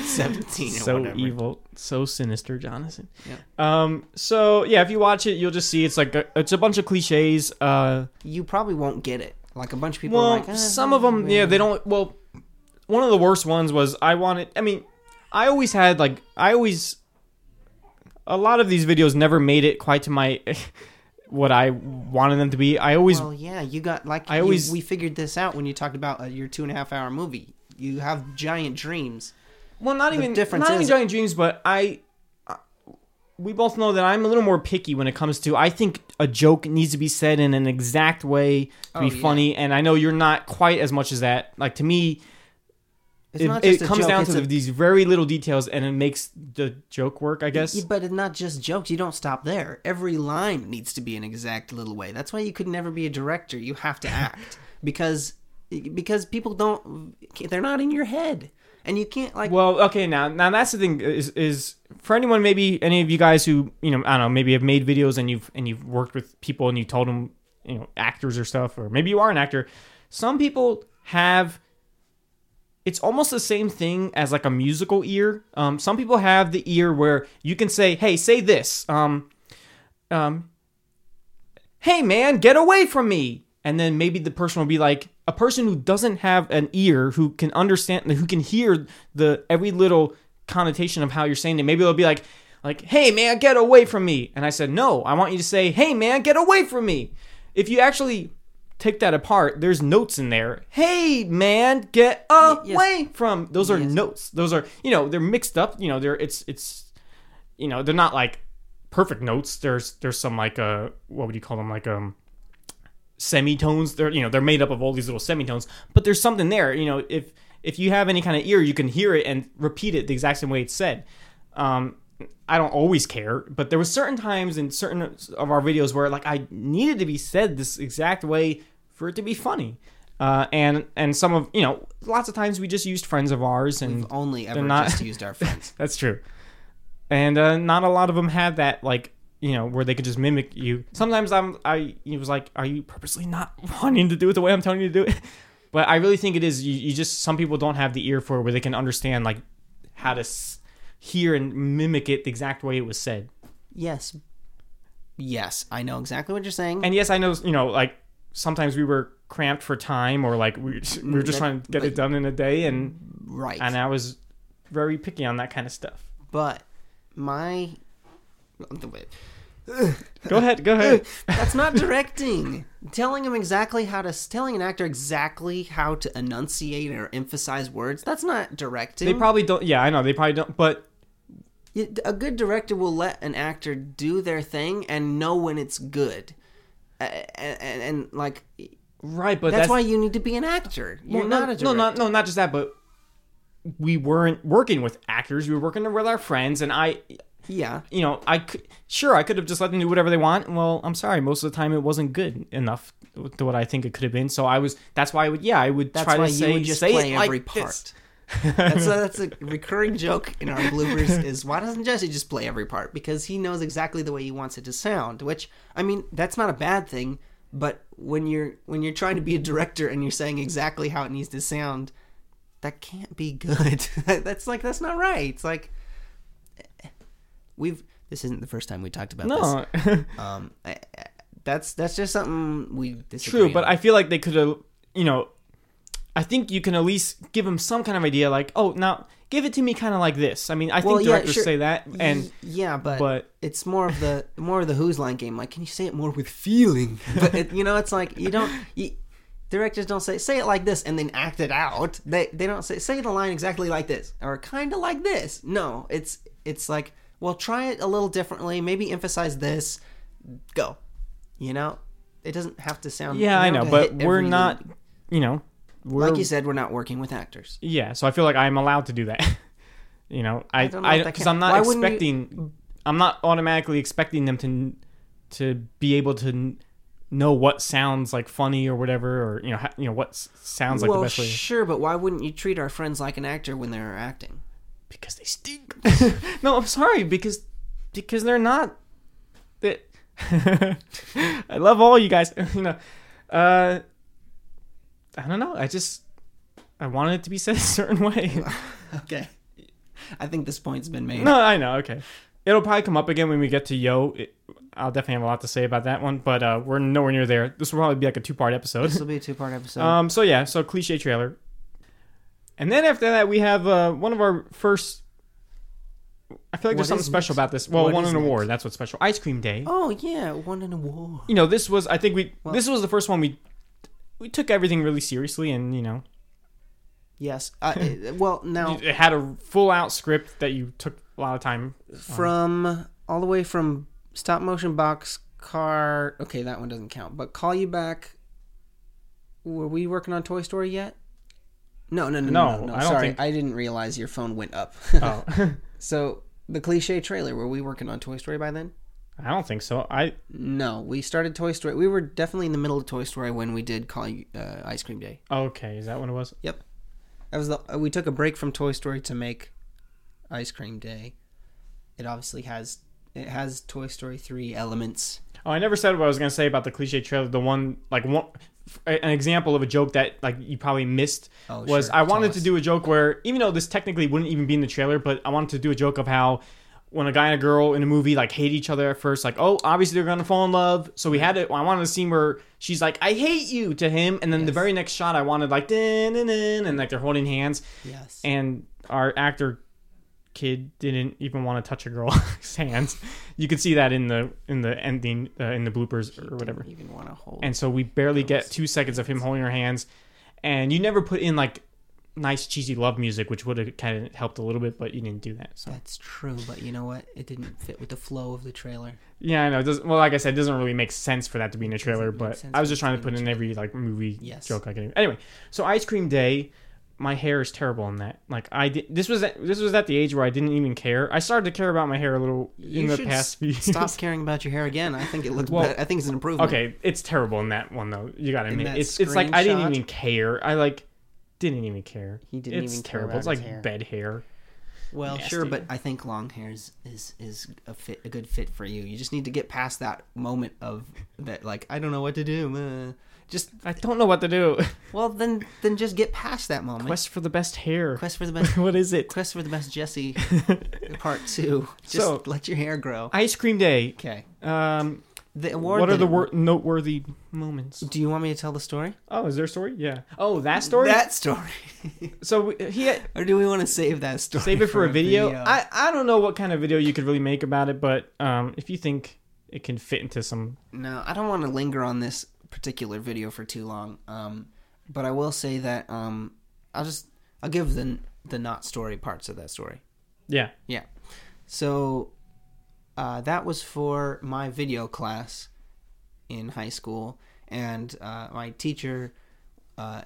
[SPEAKER 1] 17 or
[SPEAKER 2] so
[SPEAKER 1] whatever.
[SPEAKER 2] evil, so sinister, Jonathan.
[SPEAKER 1] Yeah.
[SPEAKER 2] Um. So yeah, if you watch it, you'll just see it's like a, it's a bunch of cliches. Uh.
[SPEAKER 1] You probably won't get it. Like a bunch of people.
[SPEAKER 2] Well,
[SPEAKER 1] like, "Ah,
[SPEAKER 2] some of them, yeah, they don't. Well, one of the worst ones was I wanted. I mean, I always had like I always. A lot of these videos never made it quite to my what I wanted them to be. I always
[SPEAKER 1] Well, yeah, you got like
[SPEAKER 2] I
[SPEAKER 1] you-
[SPEAKER 2] always-
[SPEAKER 1] we figured this out when you talked about uh, your two and a half hour movie. You have giant dreams.
[SPEAKER 2] Well, not
[SPEAKER 1] The
[SPEAKER 2] even
[SPEAKER 1] difference
[SPEAKER 2] not even giant dreams, but I. uh, We both know that I'm a little more picky when it comes to. I think a joke needs to be said in an exact way to
[SPEAKER 1] Oh,
[SPEAKER 2] be
[SPEAKER 1] yeah.
[SPEAKER 2] funny, and I know you're not quite as much as that. Like to me,
[SPEAKER 1] It's
[SPEAKER 2] it,
[SPEAKER 1] not
[SPEAKER 2] it
[SPEAKER 1] just a
[SPEAKER 2] comes
[SPEAKER 1] joke,
[SPEAKER 2] down to
[SPEAKER 1] a-
[SPEAKER 2] these very little details, and it makes the joke work. I guess.
[SPEAKER 1] But it's not just jokes. You don't stop there. Every line needs to be an exact little way. That's why you could never be a director. You have to act because because people don't. They're not in your head, and you can't like.
[SPEAKER 2] Well, okay, now now that's the thing is is for anyone maybe any of you guys who you know I don't know maybe have made videos and you've and you've worked with people and you told them you know actors or stuff or maybe you are an actor. Some people have. It's almost the same thing as like a musical ear. Um, some people have the ear where you can say, "Hey, say this." Um, um, hey man, get away from me. And then maybe the person will be like a person who doesn't have an ear who can understand who can hear the every little connotation of how you're saying it. Maybe they'll be like like, "Hey man, get away from me." And I said, "No, I want you to say, "Hey man, get away from me." If you actually take that apart, there's notes in there. Hey man, get
[SPEAKER 1] Y- yes.
[SPEAKER 2] away from. Those are
[SPEAKER 1] Yes.
[SPEAKER 2] notes. Those are, you know, they're mixed up, you know, they're it's it's you know, they're not like perfect notes. There's there's some like uh what would you call them like um semitones. They're you know they're made up of all these little semitones, but there's something there. You know if if you have any kind of ear, you can hear it and repeat it the exact same way it's said. Um, I don't always care, but there was certain times in certain of our videos where like I needed to be said this exact way for it to be funny. Uh, and and some of you know lots of times we just used friends of ours and
[SPEAKER 1] We've only ever
[SPEAKER 2] not-
[SPEAKER 1] just used our friends.
[SPEAKER 2] that's true. And uh, not a lot of them had that, like you know, where they could just mimic you. Sometimes I'm, I he was like, "Are you purposely not wanting to do it the way I'm telling you to do it?" But I really think it is. You, you just some people don't have the ear for it where they can understand like how to s- hear and mimic it the exact way it was said.
[SPEAKER 1] yes, yes, I know exactly what you're saying.
[SPEAKER 2] And yes, I know you know like sometimes we were cramped for time or like we we were just
[SPEAKER 1] That-
[SPEAKER 2] trying to get
[SPEAKER 1] but-
[SPEAKER 2] it done in a day, and
[SPEAKER 1] right,
[SPEAKER 2] and I was very picky on that kind of stuff.
[SPEAKER 1] but my the way
[SPEAKER 2] Go ahead. Go ahead.
[SPEAKER 1] That's not directing. telling him exactly how to telling an actor exactly how to enunciate or emphasize words. That's not directing.
[SPEAKER 2] They probably don't. Yeah, I know they probably don't. But
[SPEAKER 1] a good director will let an actor do their thing and know when it's good. And, and, and like
[SPEAKER 2] right, but
[SPEAKER 1] that's,
[SPEAKER 2] that's,
[SPEAKER 1] why you need to be an actor. You're
[SPEAKER 2] well,
[SPEAKER 1] not
[SPEAKER 2] no,
[SPEAKER 1] a director.
[SPEAKER 2] no, not no, not just that, but we weren't working with actors. We were working with our friends, and I,
[SPEAKER 1] Yeah.
[SPEAKER 2] you know, I could sure I could have just let them do whatever they want. Well, I'm sorry, most of the time it wasn't good enough to what I think it could have been. So I was. That's why I would. Yeah, I would
[SPEAKER 1] That's
[SPEAKER 2] try
[SPEAKER 1] why
[SPEAKER 2] to
[SPEAKER 1] you
[SPEAKER 2] say
[SPEAKER 1] would just
[SPEAKER 2] say
[SPEAKER 1] play
[SPEAKER 2] it
[SPEAKER 1] every
[SPEAKER 2] like
[SPEAKER 1] part.
[SPEAKER 2] this.
[SPEAKER 1] That's a, that's a recurring joke in our bloopers is why doesn't Jesse just play every part? Because he knows exactly the way he wants it to sound. Which I mean, that's not a bad thing. But when you're when you're trying to be a director and you're saying exactly how it needs to sound, that can't be good. that's like that's not right. It's like we've this isn't the first time we talked about
[SPEAKER 2] No,
[SPEAKER 1] this. Um, I, I- that's that's just something we disagree
[SPEAKER 2] true, but
[SPEAKER 1] on.
[SPEAKER 2] I feel like they could have. You know, I think you can at least give them some kind of idea. Like, oh, now give it to me, kind of like this. I mean, I think
[SPEAKER 1] Well, yeah,
[SPEAKER 2] directors
[SPEAKER 1] sure.
[SPEAKER 2] say that, and
[SPEAKER 1] yeah, but,
[SPEAKER 2] but-
[SPEAKER 1] it's more of the more of the Whose line game. Like, can you say it more with feeling? But it, you know, it's like you don't. You, directors don't say say it like this and then act it out. They they don't say say the line exactly like this or kind of like this. No, it's it's like well, try it a little differently. Maybe emphasize this. Go. You know, it doesn't have to sound.
[SPEAKER 2] yeah, I know, but
[SPEAKER 1] have to hit
[SPEAKER 2] we're not. You know, we're
[SPEAKER 1] Like you said, we're not working with actors.
[SPEAKER 2] Yeah, so I feel like I'm allowed to do that. you know, I
[SPEAKER 1] don't
[SPEAKER 2] I because I'm not
[SPEAKER 1] why wouldn't you-
[SPEAKER 2] expecting I'm not automatically expecting them to to be able to know what sounds like funny or whatever or you know ha, you know what sounds like
[SPEAKER 1] well,
[SPEAKER 2] the best way
[SPEAKER 1] sure, but why wouldn't you treat our friends like an actor when they're acting?
[SPEAKER 2] Because they stink. no, I'm sorry because because they're not that I love all you guys, you know. Uh I don't know. I just I wanted it to be said a certain way.
[SPEAKER 1] Okay. I think this point's been made.
[SPEAKER 2] No, I know. Okay, it'll probably come up again when we get to Yo. It, I'll definitely have a lot to say about that one, but uh, we're nowhere near there. This will probably be like a two-part episode.
[SPEAKER 1] This will be a two part episode.
[SPEAKER 2] Um, so yeah, so cliche trailer, and then after that we have uh, one of our first. I feel like
[SPEAKER 1] What
[SPEAKER 2] there's something
[SPEAKER 1] is
[SPEAKER 2] special
[SPEAKER 1] next?
[SPEAKER 2] about this. Well,
[SPEAKER 1] What
[SPEAKER 2] won
[SPEAKER 1] is
[SPEAKER 2] an award.
[SPEAKER 1] next?
[SPEAKER 2] That's what's special. Ice Cream Day.
[SPEAKER 1] oh yeah, won an award.
[SPEAKER 2] You know, this was. I think we. This was the first one we. We took everything really seriously, and you know,
[SPEAKER 1] Yes. Uh, well, now
[SPEAKER 2] it had a full-out script that you took a lot of time.
[SPEAKER 1] from all the way from stop motion box car. Okay, that one doesn't count. But call you back. Were we working on Toy Story yet? No, no, no, no.
[SPEAKER 2] No,
[SPEAKER 1] no.
[SPEAKER 2] I don't
[SPEAKER 1] Sorry,
[SPEAKER 2] think-
[SPEAKER 1] I didn't realize your phone went up.
[SPEAKER 2] Oh,
[SPEAKER 1] so the cliche trailer. Were we working on Toy Story by then?
[SPEAKER 2] I don't think so. I
[SPEAKER 1] No, we started Toy Story. We were definitely in the middle of Toy Story when we did Call uh, Ice Cream Day.
[SPEAKER 2] okay. Is that what it was?
[SPEAKER 1] Yep, that was the uh, we took a break from Toy Story to make Ice Cream Day. It obviously has it has Toy Story three elements.
[SPEAKER 2] Oh, I never said what I was gonna say about the cliche trailer. The one, like one, an example of a joke that like you probably missed
[SPEAKER 1] Oh,
[SPEAKER 2] was
[SPEAKER 1] sure.
[SPEAKER 2] I wanted to do a joke where even though this technically wouldn't even be in the trailer, but I wanted to do a joke of how when a guy and a girl in a movie like hate each other at first, like oh obviously they're gonna fall in love. So we had it. I wanted a scene where she's like I hate you to him, and then the very next shot I wanted like din, and like they're holding hands,
[SPEAKER 1] Yes.
[SPEAKER 2] and our actor kid didn't even want to touch a girl's hands. You can see that in the in the ending uh, in the bloopers or whatever.
[SPEAKER 1] Didn't even want to hold.
[SPEAKER 2] And so we barely get two seconds of him holding her hands, and you never put in like nice cheesy love music, which would have kind of helped a little bit, but you didn't do that. So
[SPEAKER 1] That's true, but you know what? It didn't fit with the flow of the trailer.
[SPEAKER 2] yeah, I know. It doesn't, well, like I said, it doesn't really make sense for that to be in a trailer, but I was just trying to put
[SPEAKER 1] in
[SPEAKER 2] in every like movie
[SPEAKER 1] Yes.
[SPEAKER 2] joke I can. Anyway, so Ice Cream Day. My hair is terrible in that. Like I did, this was at, this was at the age where I didn't even care. I started to care about my hair a little in
[SPEAKER 1] You
[SPEAKER 2] the past few years.
[SPEAKER 1] Stop caring about your hair again. I think it looks.
[SPEAKER 2] Well.
[SPEAKER 1] I think it's an improvement.
[SPEAKER 2] Okay, it's terrible in that one though. You gotta
[SPEAKER 1] In
[SPEAKER 2] admit, it's it's like I didn't even care. I like didn't even care.
[SPEAKER 1] He didn't
[SPEAKER 2] it's
[SPEAKER 1] even care
[SPEAKER 2] terrible. it's like
[SPEAKER 1] hair.
[SPEAKER 2] bed hair.
[SPEAKER 1] Well, sure, but I think long hair is is, is a fit a good fit for you. You just need to get past that moment of that, like I don't know what to do. Uh, just
[SPEAKER 2] I don't know what to do.
[SPEAKER 1] well, then then just get past that moment.
[SPEAKER 2] Quest for the best hair.
[SPEAKER 1] Quest for the best.
[SPEAKER 2] what is it?
[SPEAKER 1] Quest for the best Jesse, part two. Just
[SPEAKER 2] So-
[SPEAKER 1] let your hair grow.
[SPEAKER 2] Ice cream day.
[SPEAKER 1] Okay.
[SPEAKER 2] Um,
[SPEAKER 1] The award.
[SPEAKER 2] what are the wor- noteworthy moments?
[SPEAKER 1] Do you want me to tell the story?
[SPEAKER 2] Oh, is there a story? Yeah. Oh, that story.
[SPEAKER 1] That story.
[SPEAKER 2] so we- he had,
[SPEAKER 1] or do we want to save that story?
[SPEAKER 2] save it for, a video. I I don't know what kind of video you could really make about it, but um, if you think it can fit into some.
[SPEAKER 1] No, I don't want to linger on this particular video for too long. Um, but I will say that um, I'll just I'll give the the not story parts of that story.
[SPEAKER 2] Yeah.
[SPEAKER 1] Yeah. So uh, that was for my video class in high school, and uh, my teacher, uh,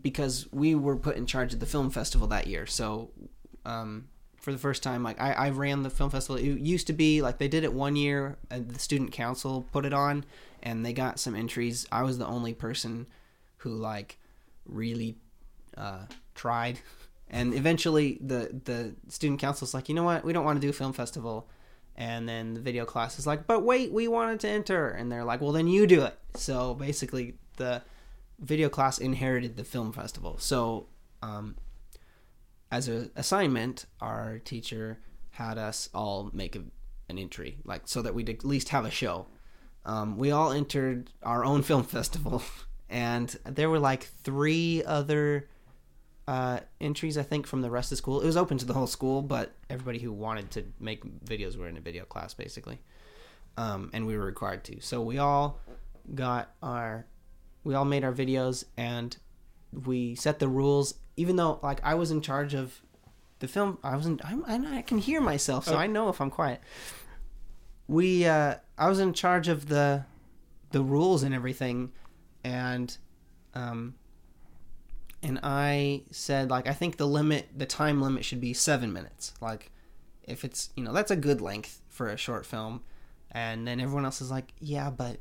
[SPEAKER 1] because we were put in charge of the film festival that year. So um, for the first time, like I, I ran the film festival. It used to be like they did it one year, and the student council put it on, and they got some entries. I was the only person who like really uh, tried. And eventually the the student council's like you know what? We don't want to do a film festival. And then the video class is like but wait we wanted to enter. And they're like well then you do it. So basically the video class inherited the film festival. So um, as an assignment our teacher had us all make a, an entry like so that we'd at least have a show um, we all entered our own film festival and there were like three other uh, entries, I think, from the rest of school. It was open to the whole school, but everybody who wanted to make videos were in a video class, basically. Um, and we were required to. So we all got our, we all made our videos, and we set the rules. Even though, like, I was in charge of the film, I wasn't. I'm, I, I can hear myself, so
[SPEAKER 2] Oh.
[SPEAKER 1] I know if I'm quiet. We, uh, I was in charge of the, the rules and everything, and, um, and I said like I think the limit, the time limit should be seven minutes. Like, if it's you know that's a good length for a short film, and then everyone else is like, yeah, but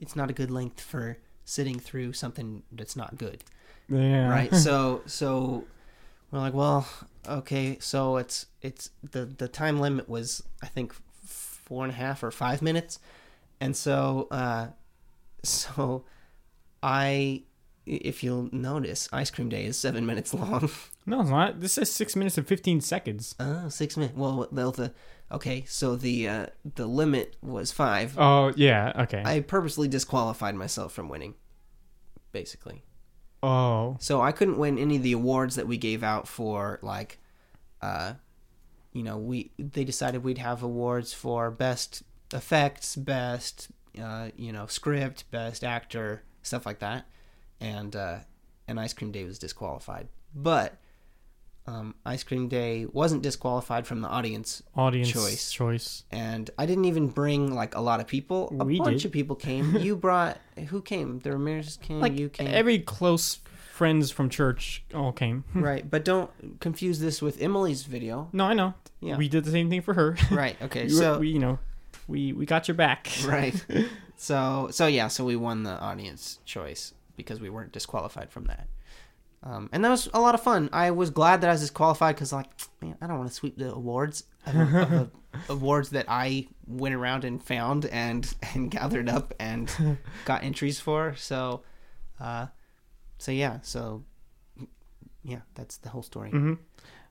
[SPEAKER 1] it's not a good length for sitting through something that's not good,
[SPEAKER 2] Yeah.
[SPEAKER 1] right? so so we're like, well, okay, so it's it's the the time limit was I think four and a half or five minutes, and so uh, so I if you'll notice, ice cream day is seven minutes long.
[SPEAKER 2] No, it's not. This says six minutes and fifteen seconds.
[SPEAKER 1] Oh, six minutes. Well, the, the okay, so the uh, the limit was five.
[SPEAKER 2] Oh yeah. Okay.
[SPEAKER 1] I purposely disqualified myself from winning, basically.
[SPEAKER 2] Oh.
[SPEAKER 1] So I couldn't win any of the awards that we gave out for like, uh, you know, we they decided we'd have awards for best effects, best, uh, you know, script, best actor, stuff like that, and uh, and Ice Cream Day was disqualified, but. Um, Ice Cream Day wasn't disqualified from the audience
[SPEAKER 2] Audience
[SPEAKER 1] Choice.
[SPEAKER 2] Choice.
[SPEAKER 1] and I didn't even bring like a lot of people. A
[SPEAKER 2] We
[SPEAKER 1] bunch
[SPEAKER 2] did.
[SPEAKER 1] of people came. You brought who came? The Ramirez came.
[SPEAKER 2] Like
[SPEAKER 1] you came.
[SPEAKER 2] every close friends from church all came.
[SPEAKER 1] right, but don't confuse this with Emily's video.
[SPEAKER 2] No, I know.
[SPEAKER 1] Yeah.
[SPEAKER 2] We did the same thing for her.
[SPEAKER 1] Right. Okay.
[SPEAKER 2] We-
[SPEAKER 1] So
[SPEAKER 2] we, you know, we we got your back.
[SPEAKER 1] right. So so yeah. So we won the audience choice because we weren't disqualified from that. Um, and that was a lot of fun. I was glad that I was disqualified because, like, man, I don't want to sweep the awards of, of the awards that I went around and found and and gathered up and got entries for. So, uh, so yeah, so yeah, that's the whole story.
[SPEAKER 2] hmm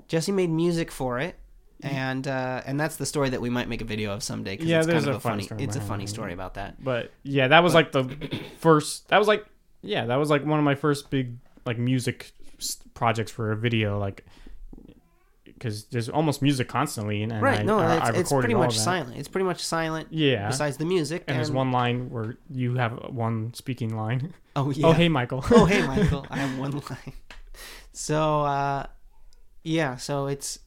[SPEAKER 1] Jesse made music for it, and uh, and that's the story that we might make a video of someday. 'cause
[SPEAKER 2] Yeah,
[SPEAKER 1] it's
[SPEAKER 2] there's
[SPEAKER 1] kind of
[SPEAKER 2] a
[SPEAKER 1] a
[SPEAKER 2] funny story
[SPEAKER 1] It's a funny story about that.
[SPEAKER 2] But yeah, that was like the first. That was like yeah, that was like one of my first big like music projects for a video. Like because there's almost music constantly, and, and
[SPEAKER 1] right?
[SPEAKER 2] I,
[SPEAKER 1] no,
[SPEAKER 2] I,
[SPEAKER 1] it's,
[SPEAKER 2] I
[SPEAKER 1] it's pretty much silent. It's pretty much silent.
[SPEAKER 2] Yeah,
[SPEAKER 1] Besides the music,
[SPEAKER 2] and there's one line where you have one speaking line.
[SPEAKER 1] Oh yeah.
[SPEAKER 2] Oh hey, Michael.
[SPEAKER 1] oh hey Michael, I have one line. So uh, yeah, so it's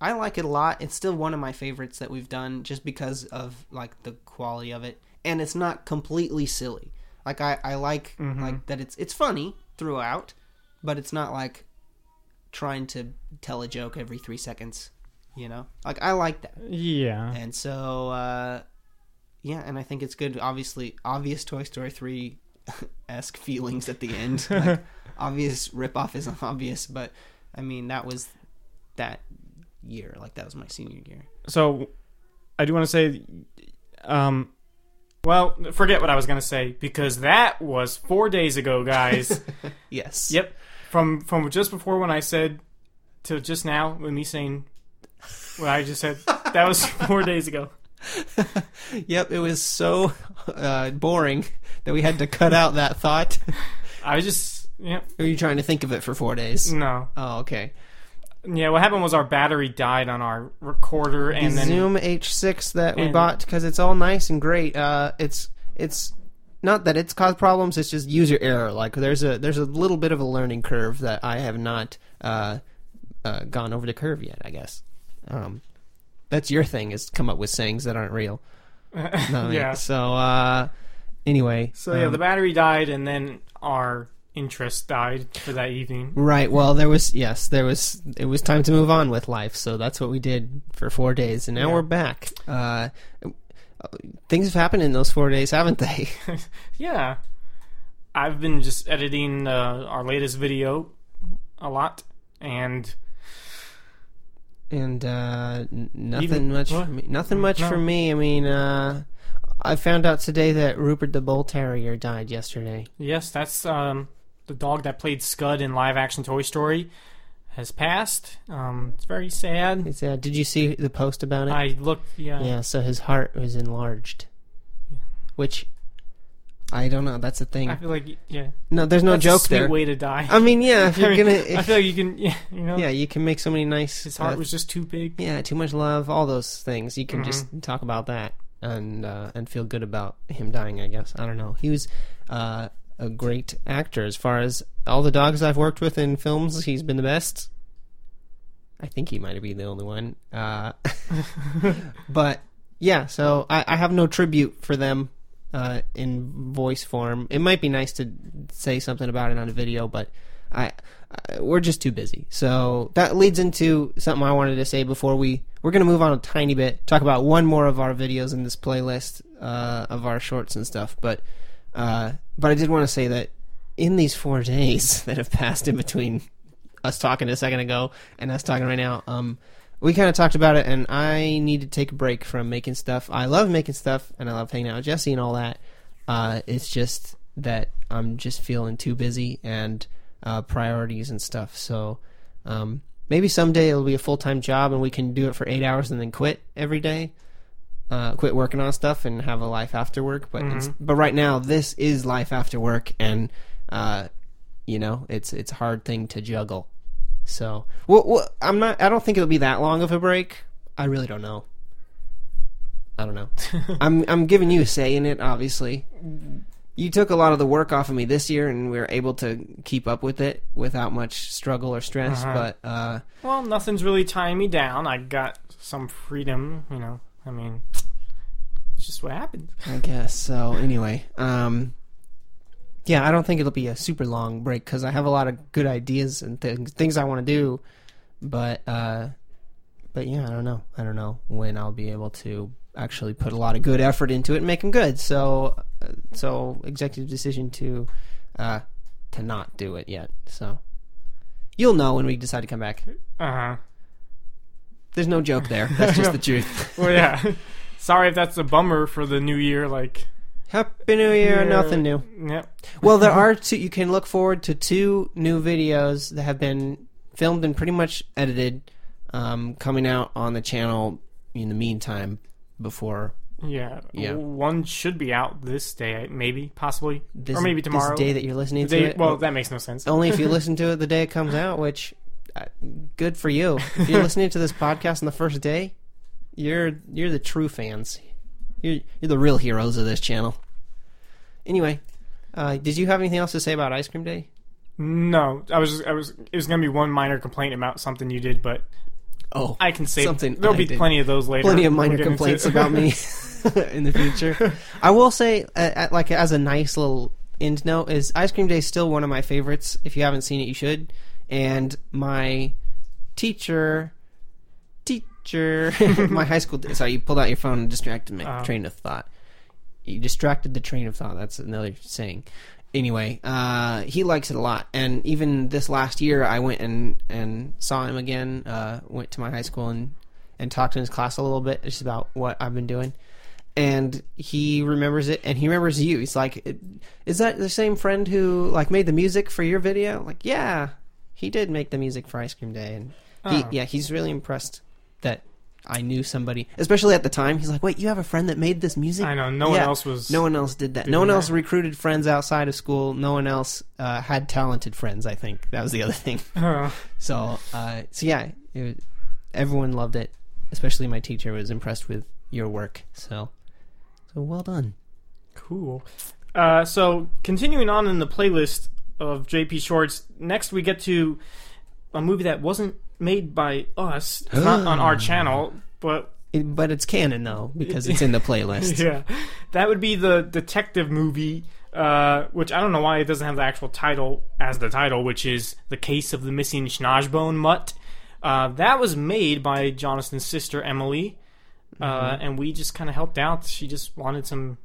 [SPEAKER 1] I like it a lot. It's still one of my favorites that we've done, just because of like the quality of it, and it's not completely silly. Like I I like
[SPEAKER 2] Mhm.
[SPEAKER 1] like that it's it's funny throughout, but it's not like trying to tell a joke every three seconds. You know, like I like that.
[SPEAKER 2] yeah.
[SPEAKER 1] And so, uh, yeah, and I think it's good. Obviously, obvious Toy Story 3 esque feelings at the end. Like, obvious ripoff is obvious, but I mean, that was that year. Like, that was my senior year.
[SPEAKER 2] So I do want to say, um, well, forget what I was gonna say because that was four days ago, guys.
[SPEAKER 1] Yes.
[SPEAKER 2] Yep. From from just before when I said to just now with me saying what I just said, that was four days ago.
[SPEAKER 1] Yep. It was so uh, boring that we had to cut out that thought.
[SPEAKER 2] I was just yeah.
[SPEAKER 1] Were you trying to think of it for four days?
[SPEAKER 2] No.
[SPEAKER 1] Oh, okay.
[SPEAKER 2] Yeah, what happened was our battery died on our recorder, and
[SPEAKER 1] the
[SPEAKER 2] then
[SPEAKER 1] Zoom H6 that we
[SPEAKER 2] and-
[SPEAKER 1] bought because it's all nice and great. Uh, it's it's not that it's caused problems. It's just user error. Like there's a there's a little bit of a learning curve that I have not uh, uh, gone over the curve yet. I guess. Um, that's your thing is come up with sayings that aren't real.
[SPEAKER 2] Yeah.
[SPEAKER 1] So uh, anyway.
[SPEAKER 2] so yeah,
[SPEAKER 1] um,
[SPEAKER 2] the battery died, and then our interest died for that evening.
[SPEAKER 1] Right. Well, there was yes, there was. It was time to move on with life, so that's what we did for four days, and now
[SPEAKER 2] Yeah.
[SPEAKER 1] we're back. Uh, things have happened in those four days, haven't they?
[SPEAKER 2] Yeah, I've been just editing uh, our latest video a lot, and
[SPEAKER 1] and uh, nothing
[SPEAKER 2] Even-
[SPEAKER 1] much.
[SPEAKER 2] what?
[SPEAKER 1] For me. Nothing much
[SPEAKER 2] No.
[SPEAKER 1] for me. I mean, uh, I found out today that Rupert the Bull Terrier died yesterday.
[SPEAKER 2] yes, that's um, the dog that played Scud in live action Toy Story has passed. Um, it's very sad.
[SPEAKER 1] It's, uh, did you see the post about it?
[SPEAKER 2] I looked, yeah,
[SPEAKER 1] yeah. So his heart was enlarged, which I don't know. That's a thing.
[SPEAKER 2] I feel like yeah,
[SPEAKER 1] No, there's no
[SPEAKER 2] that's a
[SPEAKER 1] joke
[SPEAKER 2] sweet
[SPEAKER 1] there.
[SPEAKER 2] way to die.
[SPEAKER 1] I mean, yeah. If you're
[SPEAKER 2] mean,
[SPEAKER 1] gonna,
[SPEAKER 2] I feel like you can, yeah, you know,
[SPEAKER 1] yeah, you can make so many nice.
[SPEAKER 2] his heart
[SPEAKER 1] uh,
[SPEAKER 2] was just too big.
[SPEAKER 1] yeah, too much love, all those things. You can
[SPEAKER 2] Mhm.
[SPEAKER 1] just talk about that and uh, and feel good about him dying. I guess I don't know. He was uh, a great actor as far as all the dogs I've worked with in films. He's been the best. I think he might have been the only one. Uh, but yeah, so I, I have no tribute for them uh, in voice form. It might be nice to say something about it on a video, but I, I we're just too busy. So that leads into something I wanted to say before we we're gonna move on a tiny bit, talk about one more of our videos in this playlist uh, of our shorts and stuff. But uh, but I did want to say that in these four days that have passed in between us talking a second ago and us talking right now, um, we kind of talked about it, and I need to take a break from making stuff. I love making stuff, and I love hanging out with Jesse and all that. Uh, it's just that I'm just feeling too busy and uh, priorities and stuff. So um, maybe someday it'll be a full time job, and we can do it for eight hours and then quit every day. Uh, quit working on stuff and have a life after work. But it's, but right now, this is life after work, and uh, you know, it's it's a hard thing to juggle. So, well, well, I'm not. I don't think it'll be that long of a break. I really don't know. I don't know. I'm I'm giving you a say in it. Obviously, you took a lot of the work off of me this year, and we were able to keep up with it without much struggle or stress.
[SPEAKER 2] Uh-huh.
[SPEAKER 1] But uh,
[SPEAKER 2] Well, nothing's really tying me down. I got some freedom, you know. I mean, it's just what happened.
[SPEAKER 1] I guess so. Anyway, um, yeah, I don't think it'll be a super long break because I have a lot of good ideas and things things I want to do, but uh, but yeah, I don't know. I don't know when I'll be able to actually put a lot of good effort into it and make them good. So uh, so executive decision to uh, to not do it yet. So you'll know when we decide to come back.
[SPEAKER 2] Uh huh.
[SPEAKER 1] There's no joke there. That's just the truth.
[SPEAKER 2] Well, yeah. Sorry if that's a bummer for the new year. Like,
[SPEAKER 1] Happy New Year! Nothing new.
[SPEAKER 2] Yep.
[SPEAKER 1] Well, there are two. You can look forward to two new videos that have been filmed and pretty much edited, um, coming out on the channel in the meantime. Before
[SPEAKER 2] Yeah.
[SPEAKER 1] Yeah.
[SPEAKER 2] One should be out this day, maybe, possibly,
[SPEAKER 1] this,
[SPEAKER 2] or maybe tomorrow.
[SPEAKER 1] this day that you're listening to it.
[SPEAKER 2] well, that makes no sense.
[SPEAKER 1] only if you listen to it the day it comes out, which uh, good for you. If you're listening to this podcast on the first day, you're you're the true fans. You're you're the real heroes of this channel. Anyway, uh, did you have anything else to say about Ice Cream Day?
[SPEAKER 2] No, I was, I was, it was gonna be one minor complaint about something you did, but
[SPEAKER 1] Oh,
[SPEAKER 2] I can say
[SPEAKER 1] Something
[SPEAKER 2] There'll
[SPEAKER 1] I
[SPEAKER 2] be
[SPEAKER 1] did.
[SPEAKER 2] plenty of those later.
[SPEAKER 1] plenty of
[SPEAKER 2] We'll
[SPEAKER 1] minor complaints about me in the future. I will say, uh, uh, like as a nice little end note, is Ice Cream Day is still one of my favorites. If you haven't seen it, you should. And my teacher, teacher, my high school. Sorry, you pulled out your phone and distracted my
[SPEAKER 2] Oh.
[SPEAKER 1] train of thought. You distracted the train of thought. That's another saying. Anyway, uh, he likes it a lot, and even this last year, I went and and saw him again. Uh, went to my high school and and talked in his class a little bit just about what I've been doing. And he remembers it, and he remembers you. He's like, "Is that the same friend who like made the music for your video?" Like, yeah, he did make the music for Ice Cream Day, and he
[SPEAKER 2] Oh.
[SPEAKER 1] yeah, he's really impressed that I knew somebody, especially at the time. He's like, "Wait, you have a friend that made this music?"
[SPEAKER 2] I know no one else was.
[SPEAKER 1] No one else did that. No one else recruited friends outside of school. No one else uh, had talented friends. I think that was the other thing.
[SPEAKER 2] Uh,
[SPEAKER 1] So, uh, so yeah, it was, everyone loved it. Especially my teacher was impressed with your work. So, so well done.
[SPEAKER 2] cool. Uh, so continuing on in the playlist of JP Shorts, next we get to a movie that wasn't made by us. It's not on our channel, but
[SPEAKER 1] It, but it's canon though because it's in the playlist.
[SPEAKER 2] yeah, that would be the detective movie. Uh, which I don't know why it doesn't have the actual title as the title, which is "The Case of the Missing Schnozbone Mutt." Uh, that was made by Jonathan's sister Emily, uh, and we just kind of helped out. She just wanted some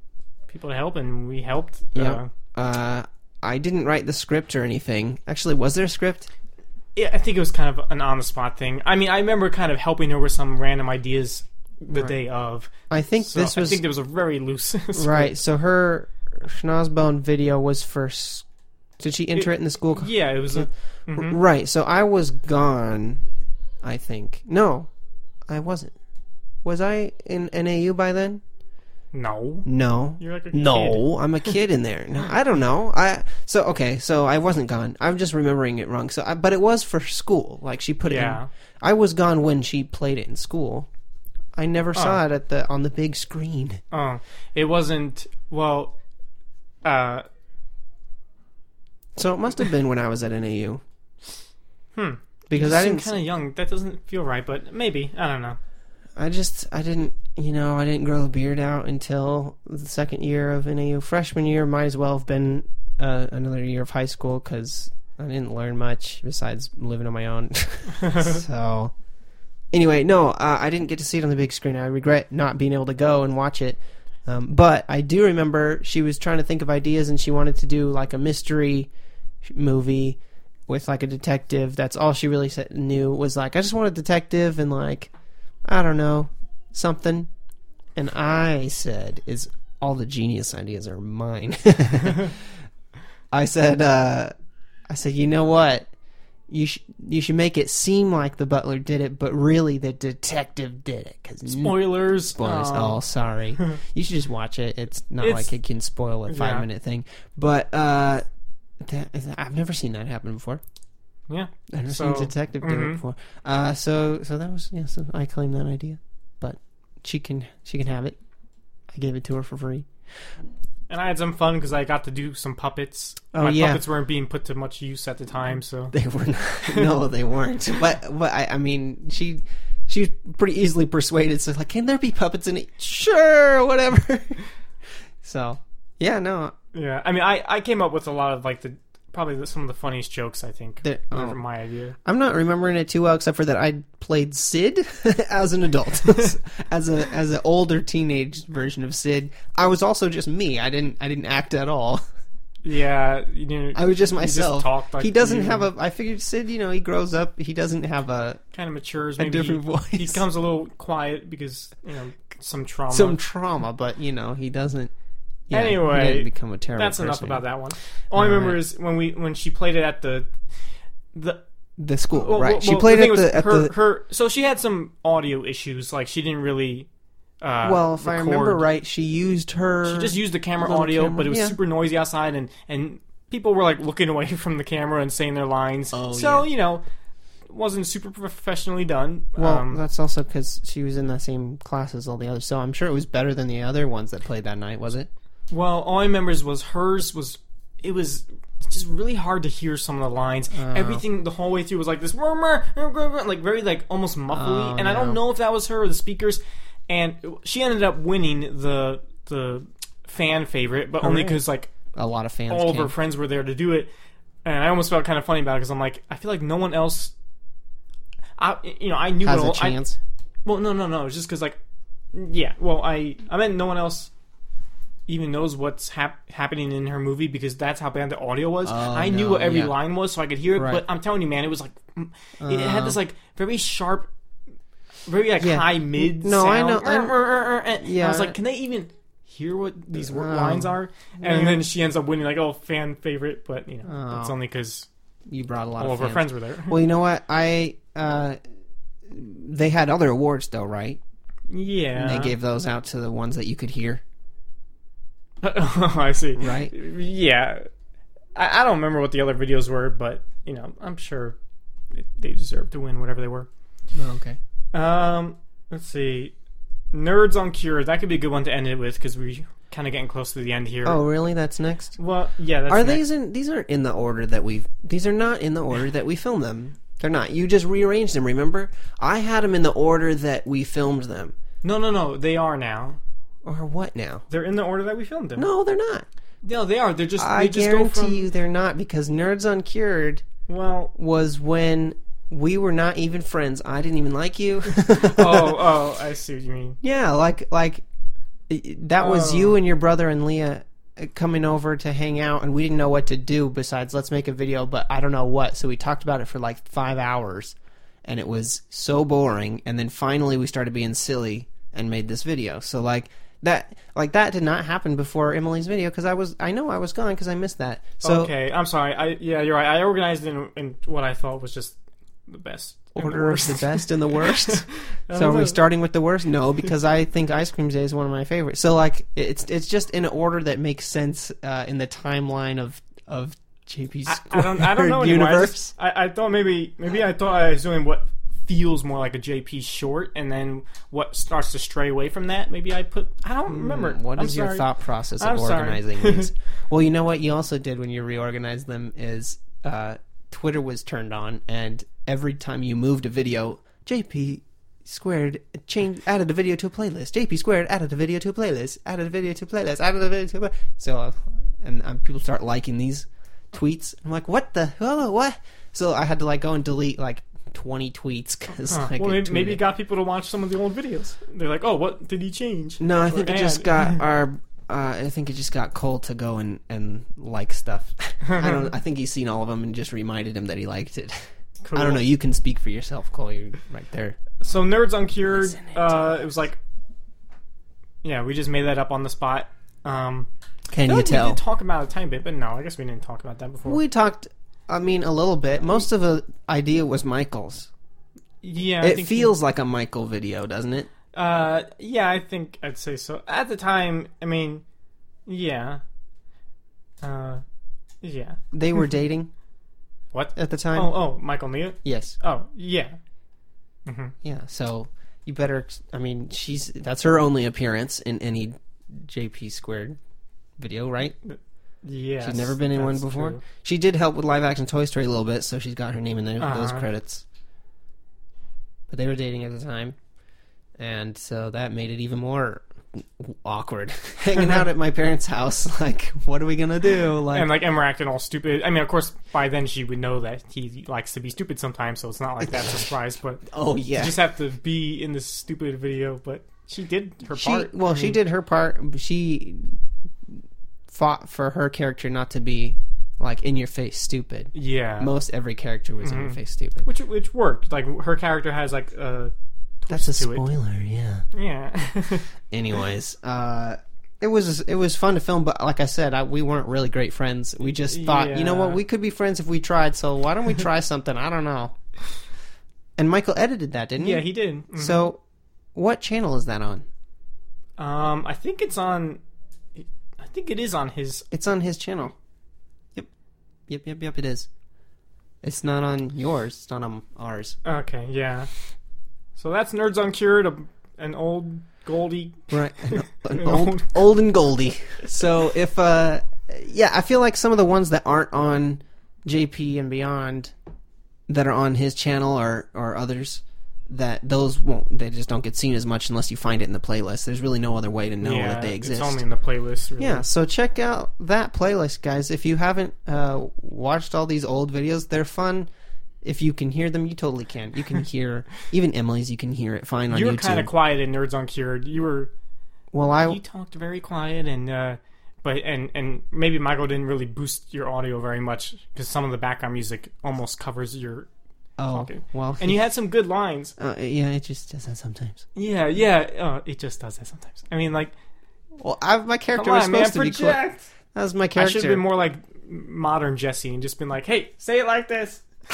[SPEAKER 2] people to help, and we helped.
[SPEAKER 1] Yeah.
[SPEAKER 2] Uh,
[SPEAKER 1] Uh, I didn't write the script or anything. Actually, was there a script?
[SPEAKER 2] Yeah, I think it was kind of an on the spot thing. I mean, I remember kind of helping her with some random ideas the
[SPEAKER 1] Right.
[SPEAKER 2] day of.
[SPEAKER 1] I think
[SPEAKER 2] So
[SPEAKER 1] this was
[SPEAKER 2] I think there was a very loose.
[SPEAKER 1] right. So her Schnozbone video was first. Did she enter it, in the school? co-
[SPEAKER 2] Yeah, it was a. mhm.
[SPEAKER 1] Right. So I was gone. I think no, I wasn't. Was I in NAU by then?
[SPEAKER 2] No,
[SPEAKER 1] No.
[SPEAKER 2] you're like a kid.
[SPEAKER 1] No, I'm a kid in there. No, I don't know. I so okay. So I wasn't gone. I'm just remembering it wrong. So, I, but it was for school. Like she put it.
[SPEAKER 2] Yeah.
[SPEAKER 1] in. I was gone when she played it in school. I never saw it at the on the big screen.
[SPEAKER 2] Oh, it wasn't. Well, uh,
[SPEAKER 1] So it must have been when I was at NAU
[SPEAKER 2] hmm.
[SPEAKER 1] because I didn't.
[SPEAKER 2] kind of young. That doesn't feel right, but maybe I don't know.
[SPEAKER 1] I just I didn't. You know, I didn't grow the beard out until the second year of NAU. Freshman year might as well have been uh, another year of high school because I didn't learn much besides living on my own. so, anyway, no, uh, I didn't get to see it on the big screen. I regret not being able to go and watch it. Um, but I do remember she was trying to think of ideas and she wanted to do like a mystery movie with like a detective. That's all she really knew was like, I just want a detective and like, I don't know, something. And I said, is all the genius ideas are mine. I said, uh, I said, you know what? You sh- you should make it seem like the butler did it, but really the detective did it. Cause
[SPEAKER 2] Spoilers.
[SPEAKER 1] Spoilers.
[SPEAKER 2] Oh.
[SPEAKER 1] Sorry. you should just watch it. It's not
[SPEAKER 2] It's-
[SPEAKER 1] like it can spoil a five
[SPEAKER 2] Yeah.
[SPEAKER 1] minute thing. But uh, that, I've never seen that happen before.
[SPEAKER 2] Yeah.
[SPEAKER 1] I've never
[SPEAKER 2] So-
[SPEAKER 1] seen detective do
[SPEAKER 2] mhm.
[SPEAKER 1] it before. Uh, so so that was yeah. So I claim that idea, but she can she can have it. I gave it to her for free.
[SPEAKER 2] And I had some fun because I got to do some puppets.
[SPEAKER 1] Oh,
[SPEAKER 2] My
[SPEAKER 1] yeah.
[SPEAKER 2] puppets weren't being put to much use at the time, so
[SPEAKER 1] They were not, no, they weren't. But but I, I mean, she she was pretty easily persuaded. So like, can there be puppets in it? Sure, whatever. so yeah, no,
[SPEAKER 2] yeah. I mean, I I came up with a lot of like the probably some of the funniest jokes. I think were
[SPEAKER 1] oh.
[SPEAKER 2] my idea.
[SPEAKER 1] I'm not remembering it too well, except for that I played Sid as an adult, as a as an older teenage version of Sid. I was also just me. I didn't I didn't act at all.
[SPEAKER 2] Yeah, you know,
[SPEAKER 1] I was just myself.
[SPEAKER 2] talked like
[SPEAKER 1] he doesn't
[SPEAKER 2] you.
[SPEAKER 1] have a. I figured Sid, you know, he grows up. He doesn't have a
[SPEAKER 2] kind of matures.
[SPEAKER 1] a different
[SPEAKER 2] he,
[SPEAKER 1] voice.
[SPEAKER 2] he becomes a little quiet because you know some trauma.
[SPEAKER 1] some trauma, but you know, he doesn't. Yeah, he
[SPEAKER 2] Anyway,
[SPEAKER 1] didn't become a terrible.
[SPEAKER 2] That's enough about that one. All I remember
[SPEAKER 1] right.
[SPEAKER 2] is when we when she played it at the the
[SPEAKER 1] The school,
[SPEAKER 2] well,
[SPEAKER 1] right?
[SPEAKER 2] well,
[SPEAKER 1] she
[SPEAKER 2] well,
[SPEAKER 1] played
[SPEAKER 2] the
[SPEAKER 1] at
[SPEAKER 2] was
[SPEAKER 1] the at
[SPEAKER 2] her,
[SPEAKER 1] the.
[SPEAKER 2] her so she had some audio issues like she didn't really uh
[SPEAKER 1] well, if I remember right, she used her.
[SPEAKER 2] she just used the camera audio
[SPEAKER 1] camera,
[SPEAKER 2] but it was
[SPEAKER 1] yeah.
[SPEAKER 2] super noisy outside and and people were like looking away from the camera and saying their lines
[SPEAKER 1] Oh,
[SPEAKER 2] so
[SPEAKER 1] yeah.
[SPEAKER 2] you know it wasn't super professionally done
[SPEAKER 1] Well,
[SPEAKER 2] um,
[SPEAKER 1] that's also because she was in the same class as all the others, so I'm sure it was better than the other ones that played that night. Was it?
[SPEAKER 2] Well, all I remember is was hers was it was just really hard to hear some of the lines.
[SPEAKER 1] Oh.
[SPEAKER 2] Everything the whole way through was like this murmur, like very like almost muffly,
[SPEAKER 1] Oh,
[SPEAKER 2] and I don't know if that was her or the speakers. And she ended up winning the the fan favorite, but only because like
[SPEAKER 1] A lot of fans.
[SPEAKER 2] all of her friends were there to do it, and I almost felt kind of funny about it because I'm like I feel like no one else. I you know I knew
[SPEAKER 1] has
[SPEAKER 2] it
[SPEAKER 1] a
[SPEAKER 2] all, I-
[SPEAKER 1] chance.
[SPEAKER 2] well, no, no, no. It's just because, like, yeah. Well, I, I meant no one else even knows what's hap- happening in her movie because that's how bad the audio was.
[SPEAKER 1] Oh,
[SPEAKER 2] I knew
[SPEAKER 1] no,
[SPEAKER 2] what every
[SPEAKER 1] yeah.
[SPEAKER 2] line was, so I could hear it.
[SPEAKER 1] Right.
[SPEAKER 2] But I'm telling you, man, it was like it, it had this
[SPEAKER 1] Uh.
[SPEAKER 2] like very sharp, very like
[SPEAKER 1] Yeah.
[SPEAKER 2] high mid.
[SPEAKER 1] No, I know- I-
[SPEAKER 2] and I was like, can they even hear what these
[SPEAKER 1] Oh.
[SPEAKER 2] lines are? And
[SPEAKER 1] Yeah.
[SPEAKER 2] then she ends up winning, like, oh, fan favorite. But you know,
[SPEAKER 1] Oh.
[SPEAKER 2] it's only because
[SPEAKER 1] You brought a lot
[SPEAKER 2] all
[SPEAKER 1] of
[SPEAKER 2] of her friends were there.
[SPEAKER 1] Well, you know what? I uh, they had other awards though, right?
[SPEAKER 2] Yeah.
[SPEAKER 1] And they gave those out to the ones that you could hear,
[SPEAKER 2] I see.
[SPEAKER 1] right?
[SPEAKER 2] Yeah. I, I don't remember what the other videos were, but you know, I'm sure they deserve to win whatever they were.
[SPEAKER 1] Oh, okay.
[SPEAKER 2] Um, let's see. Nerds Uncured. That could be a good one to end it with because we kind of getting close to the end here.
[SPEAKER 1] Oh, really? That's next.
[SPEAKER 2] well, yeah. That's
[SPEAKER 1] are
[SPEAKER 2] next.
[SPEAKER 1] these in? These aren't in the order that we. These are not in the order that we filmed them. They're not. You just rearranged them. Remember, I had them in the order that we filmed them.
[SPEAKER 2] No, no, no. They are now.
[SPEAKER 1] Or what now?
[SPEAKER 2] They're in the order that we filmed them.
[SPEAKER 1] No, they're not.
[SPEAKER 2] no, they are. They're just.
[SPEAKER 1] I
[SPEAKER 2] they just
[SPEAKER 1] guarantee
[SPEAKER 2] go from.
[SPEAKER 1] you they're not because Nerds Uncured
[SPEAKER 2] Well,
[SPEAKER 1] was when we were not even friends. I didn't even like you.
[SPEAKER 2] oh, oh, I see what you mean.
[SPEAKER 1] yeah, like like that was
[SPEAKER 2] Oh.
[SPEAKER 1] you and your brother and Leah uh, coming over to hang out, and we didn't know what to do besides let's make a video, but I don't know what. So we talked about it for like five hours, and it was so boring. And then finally we started being silly and made this video. So like that like that did not happen before Emily's video because I was I know I was gone because I missed that. So
[SPEAKER 2] okay, I'm sorry. I yeah, you're right. I organized in, in what I thought was just the best.
[SPEAKER 1] order of the best and the worst. So are we starting with the worst? No, because I think Ice Cream Day is one of my favorites. So like it's it's just in an order that makes sense uh, in the timeline of of JP's
[SPEAKER 2] I, I don't. I don't know
[SPEAKER 1] universe.
[SPEAKER 2] I, I thought maybe maybe I thought I was doing what feels more like a JP short, and then what starts to stray away from that. Maybe I put. I don't remember.
[SPEAKER 1] Hmm, What
[SPEAKER 2] I'm
[SPEAKER 1] is your thought process of
[SPEAKER 2] I'm sorry.
[SPEAKER 1] organizing these? well, you know what you also did when you reorganized them is uh, Twitter was turned on, and every time you moved a video, JP squared changed added a video to a playlist. JP squared added a video to a playlist. Added a video to a playlist. Added a video to a playlist. So, uh, and um, people start liking these tweets. I'm like, what the oh, what? So I had to like go and delete like 20 tweets because
[SPEAKER 2] Huh.
[SPEAKER 1] like
[SPEAKER 2] well, maybe, maybe it got people to watch some of the old videos. They're like, "Oh, what did he change?"
[SPEAKER 1] No, I
[SPEAKER 2] Or
[SPEAKER 1] think it just got our. Uh, I think it just got Cole to go and, and like stuff. I don't. I think he's seen all of them and just reminded him that he liked it.
[SPEAKER 2] Cool.
[SPEAKER 1] I don't know. You can speak for yourself, Cole. You're right there.
[SPEAKER 2] So nerds uncured.
[SPEAKER 1] Listen it.
[SPEAKER 2] Uh, it was like, yeah, we just made that up on the spot. Um,
[SPEAKER 1] Can you
[SPEAKER 2] like
[SPEAKER 1] tell?
[SPEAKER 2] We did talk about it a tiny bit, but no, I guess we didn't talk about that before.
[SPEAKER 1] We talked. I mean, a little bit. Most of the idea was Michael's.
[SPEAKER 2] yeah, I
[SPEAKER 1] it
[SPEAKER 2] think-
[SPEAKER 1] feels like a Michael video, doesn't it?
[SPEAKER 2] Uh, yeah, I think I'd say so. At the time, I mean, yeah, uh, yeah.
[SPEAKER 1] They were dating
[SPEAKER 2] What?
[SPEAKER 1] at the time.
[SPEAKER 2] Oh, oh, Michael Nia.
[SPEAKER 1] Yes.
[SPEAKER 2] Oh, yeah. hmm
[SPEAKER 1] Yeah. So you better. I mean, she's that's her only appearance in any JP squared video, right?
[SPEAKER 2] Yeah.
[SPEAKER 1] She's never been in one before. She did help with live action Toy Story a little bit, so she's got her name in the, those
[SPEAKER 2] Uh-huh.
[SPEAKER 1] credits. But they were dating at the time, and so that made it even more awkward. Hanging out at my parents' house, like, what are we gonna do? Like,
[SPEAKER 2] and like Emma acting all stupid. I mean, of course, by then she would know that he likes to be stupid sometimes, so it's not like that's a surprise. But
[SPEAKER 1] oh yeah, you
[SPEAKER 2] just have to be in this stupid video. But she did her
[SPEAKER 1] she
[SPEAKER 2] part.
[SPEAKER 1] well,
[SPEAKER 2] I
[SPEAKER 1] she did her part. She fought for her character not to be like in your face stupid.
[SPEAKER 2] Yeah,
[SPEAKER 1] Most every character was in your
[SPEAKER 2] Mhm.
[SPEAKER 1] face stupid.
[SPEAKER 2] which which worked. Like her character has like a
[SPEAKER 1] That's a
[SPEAKER 2] twist to it.
[SPEAKER 1] spoiler, yeah.
[SPEAKER 2] Yeah.
[SPEAKER 1] anyways uh it was it was fun to film but like i said I, we weren't really great friends we just thought you know what we could be friends if we tried so why don't we try something i don't know and michael edited that didn't he?
[SPEAKER 2] yeah,
[SPEAKER 1] he
[SPEAKER 2] he did. Mhm.
[SPEAKER 1] so what channel is that on
[SPEAKER 2] um, I think it's on. I think it is on his.
[SPEAKER 1] it's on his channel yep yep yep yep it is it's not on yours it's not on ours
[SPEAKER 2] Okay, yeah. So that's Nerds Uncured, a, an old Goldie.
[SPEAKER 1] right an, an old-
[SPEAKER 2] old
[SPEAKER 1] and goldie so if uh yeah i feel like some of the ones that aren't on jp and beyond that are on his channel or or others that those won't they just don't get seen as much unless you find it in the playlist there's really no other way to know
[SPEAKER 2] yeah,
[SPEAKER 1] that they exist
[SPEAKER 2] It's only in the playlist. Really.
[SPEAKER 1] yeah so check out that playlist guys if you haven't uh watched all these old videos they're fun if you can hear them you totally can you can hear even emily's you can hear it fine on
[SPEAKER 2] You were kind of quiet in Nerds Uncured. You were
[SPEAKER 1] well i
[SPEAKER 2] you talked very quiet and uh but and and maybe Michael didn't really boost your audio very much because some of the background music almost covers your
[SPEAKER 1] oh
[SPEAKER 2] talking.
[SPEAKER 1] well
[SPEAKER 2] and you had some good lines.
[SPEAKER 1] Uh, yeah, it just does that sometimes.
[SPEAKER 2] Yeah, yeah. Uh, it just does that sometimes. I mean, like,
[SPEAKER 1] Well, I, my character was
[SPEAKER 2] on, man,
[SPEAKER 1] supposed to be quick.
[SPEAKER 2] project.
[SPEAKER 1] That was my character.
[SPEAKER 2] I should have been more like modern Jesse and just been like, "Hey, say it like this."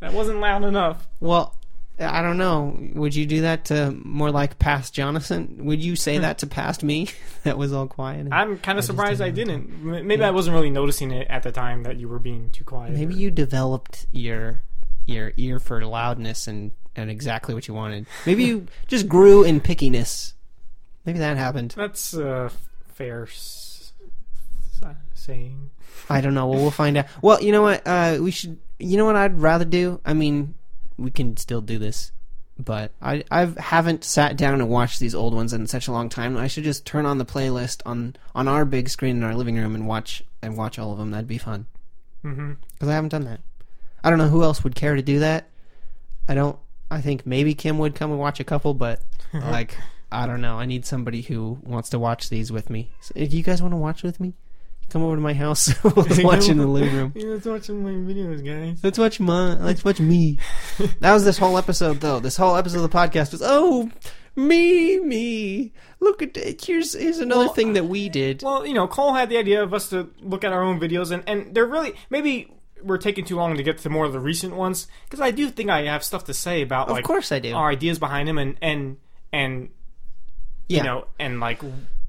[SPEAKER 2] that wasn't loud enough.
[SPEAKER 1] well, I don't know. Would you do that to more like past Jonathan? Would you say that to past me? that was all quiet.
[SPEAKER 2] I'm kind of surprised I
[SPEAKER 1] didn't
[SPEAKER 2] Maybe I wasn't really noticing it at the time that you were being too quiet.
[SPEAKER 1] Maybe
[SPEAKER 2] or-
[SPEAKER 1] you developed your your ear for loudness and and exactly what you wanted. Maybe you just grew in pickiness. Maybe that happened.
[SPEAKER 2] That's a fair s- s- saying.
[SPEAKER 1] I don't know. Well, we'll find out. Well, you know what? Uh, we should. You know what I'd rather do? I mean, we can still do this, but I I haven't sat down and watched these old ones in such a long time. I should just turn on the playlist on on our big screen in our living room and watch and watch all of them. That'd be fun
[SPEAKER 2] hmm
[SPEAKER 1] because I haven't done that. I don't know who else would care to do that. I don't. I think maybe Kim would come and watch a couple, but mm-hmm. like I don't know. I need somebody who wants to watch these with me. So, if you guys want to watch with me, come over to my house. let's watch in the living room.
[SPEAKER 2] Yeah, let's watch some of my videos, guys.
[SPEAKER 1] Let's watch my. Let's watch me. that was this whole episode, though. This whole episode of the podcast was oh me me. Look at it. Here's here's another
[SPEAKER 2] Well,
[SPEAKER 1] thing that we did.
[SPEAKER 2] Well, you know, Cole had the idea of us to look at our own videos, and and they're really maybe we're taking too long to get to more of the recent ones because I do think I have stuff to say about
[SPEAKER 1] of course I do.
[SPEAKER 2] our ideas behind them and and and
[SPEAKER 1] yeah.
[SPEAKER 2] you know and like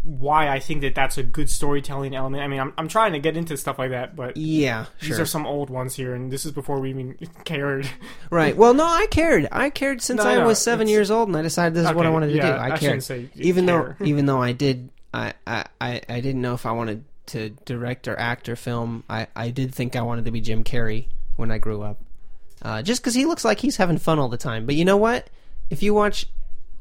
[SPEAKER 2] why I think that that's a good storytelling element. I mean, I'm I'm trying to get into stuff like that, but
[SPEAKER 1] yeah.
[SPEAKER 2] these are some old ones here, and this is before we even cared.
[SPEAKER 1] Right. Well, no, I cared. I cared since
[SPEAKER 2] No,
[SPEAKER 1] I
[SPEAKER 2] no,
[SPEAKER 1] was seven years old, and I decided this is what I wanted to
[SPEAKER 2] yeah,
[SPEAKER 1] do. I,
[SPEAKER 2] I
[SPEAKER 1] cared. even
[SPEAKER 2] care.
[SPEAKER 1] though, even though I did, I, I, I, I didn't know if I wanted to direct or act or film. I, I did think I wanted to be Jim Carrey when I grew up, uh, just because he looks like he's having fun all the time. But you know what? If you watch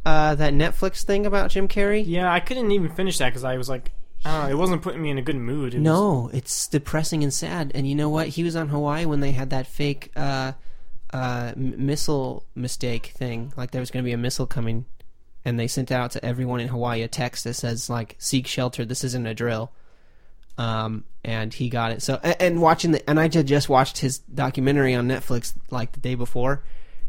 [SPEAKER 1] uh, that Netflix thing about Jim Carrey,
[SPEAKER 2] Yeah, I couldn't even finish that because I was like, I it wasn't putting me in a good mood. It was-
[SPEAKER 1] No, it's depressing and sad. And you know what? He was on Hawaii when they had that fake uh, uh, m- missile mistake thing. Like there was going to be a missile coming, and they sent out to everyone in Hawaii a text that says like "Seek shelter. This isn't a drill." Um, and he got it. So and, watching the and I just watched his documentary on Netflix like the day before,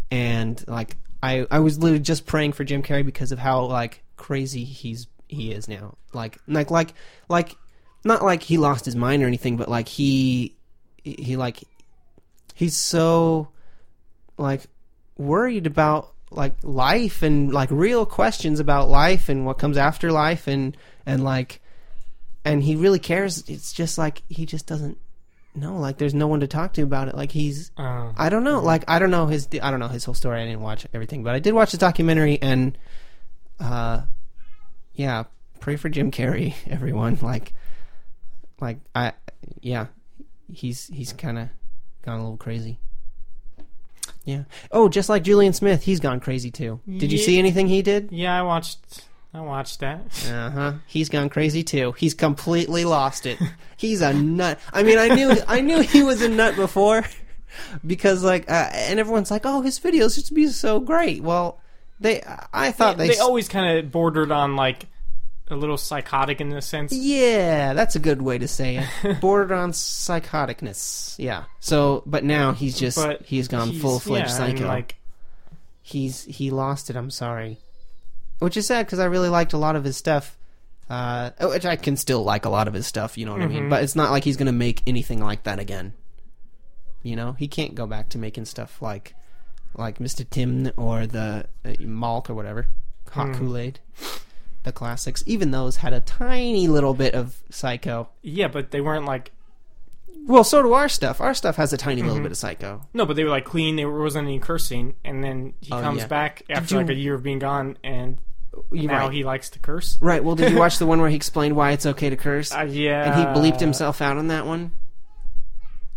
[SPEAKER 1] and like I I was literally just praying for Jim Carrey because of how like crazy he's he is now. Like like like like not like he lost his mind or anything, but like he he like he's so like worried about like life and like real questions about life and what comes after life and and like and he really cares. It's just like he just doesn't know. Like there's no one to talk to about it. Like he's
[SPEAKER 2] Uh,
[SPEAKER 1] I don't know. Like I don't know his I don't know his whole story. I didn't watch everything, but I did watch the documentary and uh yeah, pray for Jim Carrey, everyone. Like like I yeah, he's he's kind of gone a little crazy. Yeah. Oh, just like Julian Smith, he's gone crazy too. Did you see anything he did?
[SPEAKER 2] yeah, I watched. I watched that.
[SPEAKER 1] Uh huh. He's gone crazy too. He's completely lost it. He's a nut. I mean, I knew I knew he was a nut before, because like, uh, and everyone's like, "Oh, his videos used to be so great." Well, they, I thought
[SPEAKER 2] they,
[SPEAKER 1] they,
[SPEAKER 2] they always kind of bordered on like a little psychotic in a sense.
[SPEAKER 1] yeah, that's a good way to say it. Bordered on psychoticness. Yeah. So, but now he's just
[SPEAKER 2] But
[SPEAKER 1] he's gone full fledged
[SPEAKER 2] yeah,
[SPEAKER 1] psycho.
[SPEAKER 2] like
[SPEAKER 1] he's he lost it. I'm sorry, which is sad because I really liked a lot of his stuff. Uh, which I can still like a lot of his stuff. You know what I mean?
[SPEAKER 2] Mhm.
[SPEAKER 1] But it's not like he's gonna make anything like that again. You know, he can't go back to making stuff like like Mr. Tim or the uh, Malk or whatever, Hot
[SPEAKER 2] Hmm.
[SPEAKER 1] Kool Aid, the classics. Even those had a tiny little bit of psycho.
[SPEAKER 2] yeah, but they weren't like
[SPEAKER 1] Well, so do our stuff. Our stuff has a tiny little
[SPEAKER 2] Mhm.
[SPEAKER 1] bit of psycho.
[SPEAKER 2] no, but they were like clean. There wasn't any cursing, and then he
[SPEAKER 1] Oh,
[SPEAKER 2] comes
[SPEAKER 1] yeah.
[SPEAKER 2] back after
[SPEAKER 1] you-
[SPEAKER 2] like a year of being gone, and
[SPEAKER 1] You're
[SPEAKER 2] now
[SPEAKER 1] right.
[SPEAKER 2] he likes to curse.
[SPEAKER 1] Right. Well, did you watch the one where he explained why it's okay to curse?
[SPEAKER 2] Uh, yeah,
[SPEAKER 1] and he bleeped himself out on that one.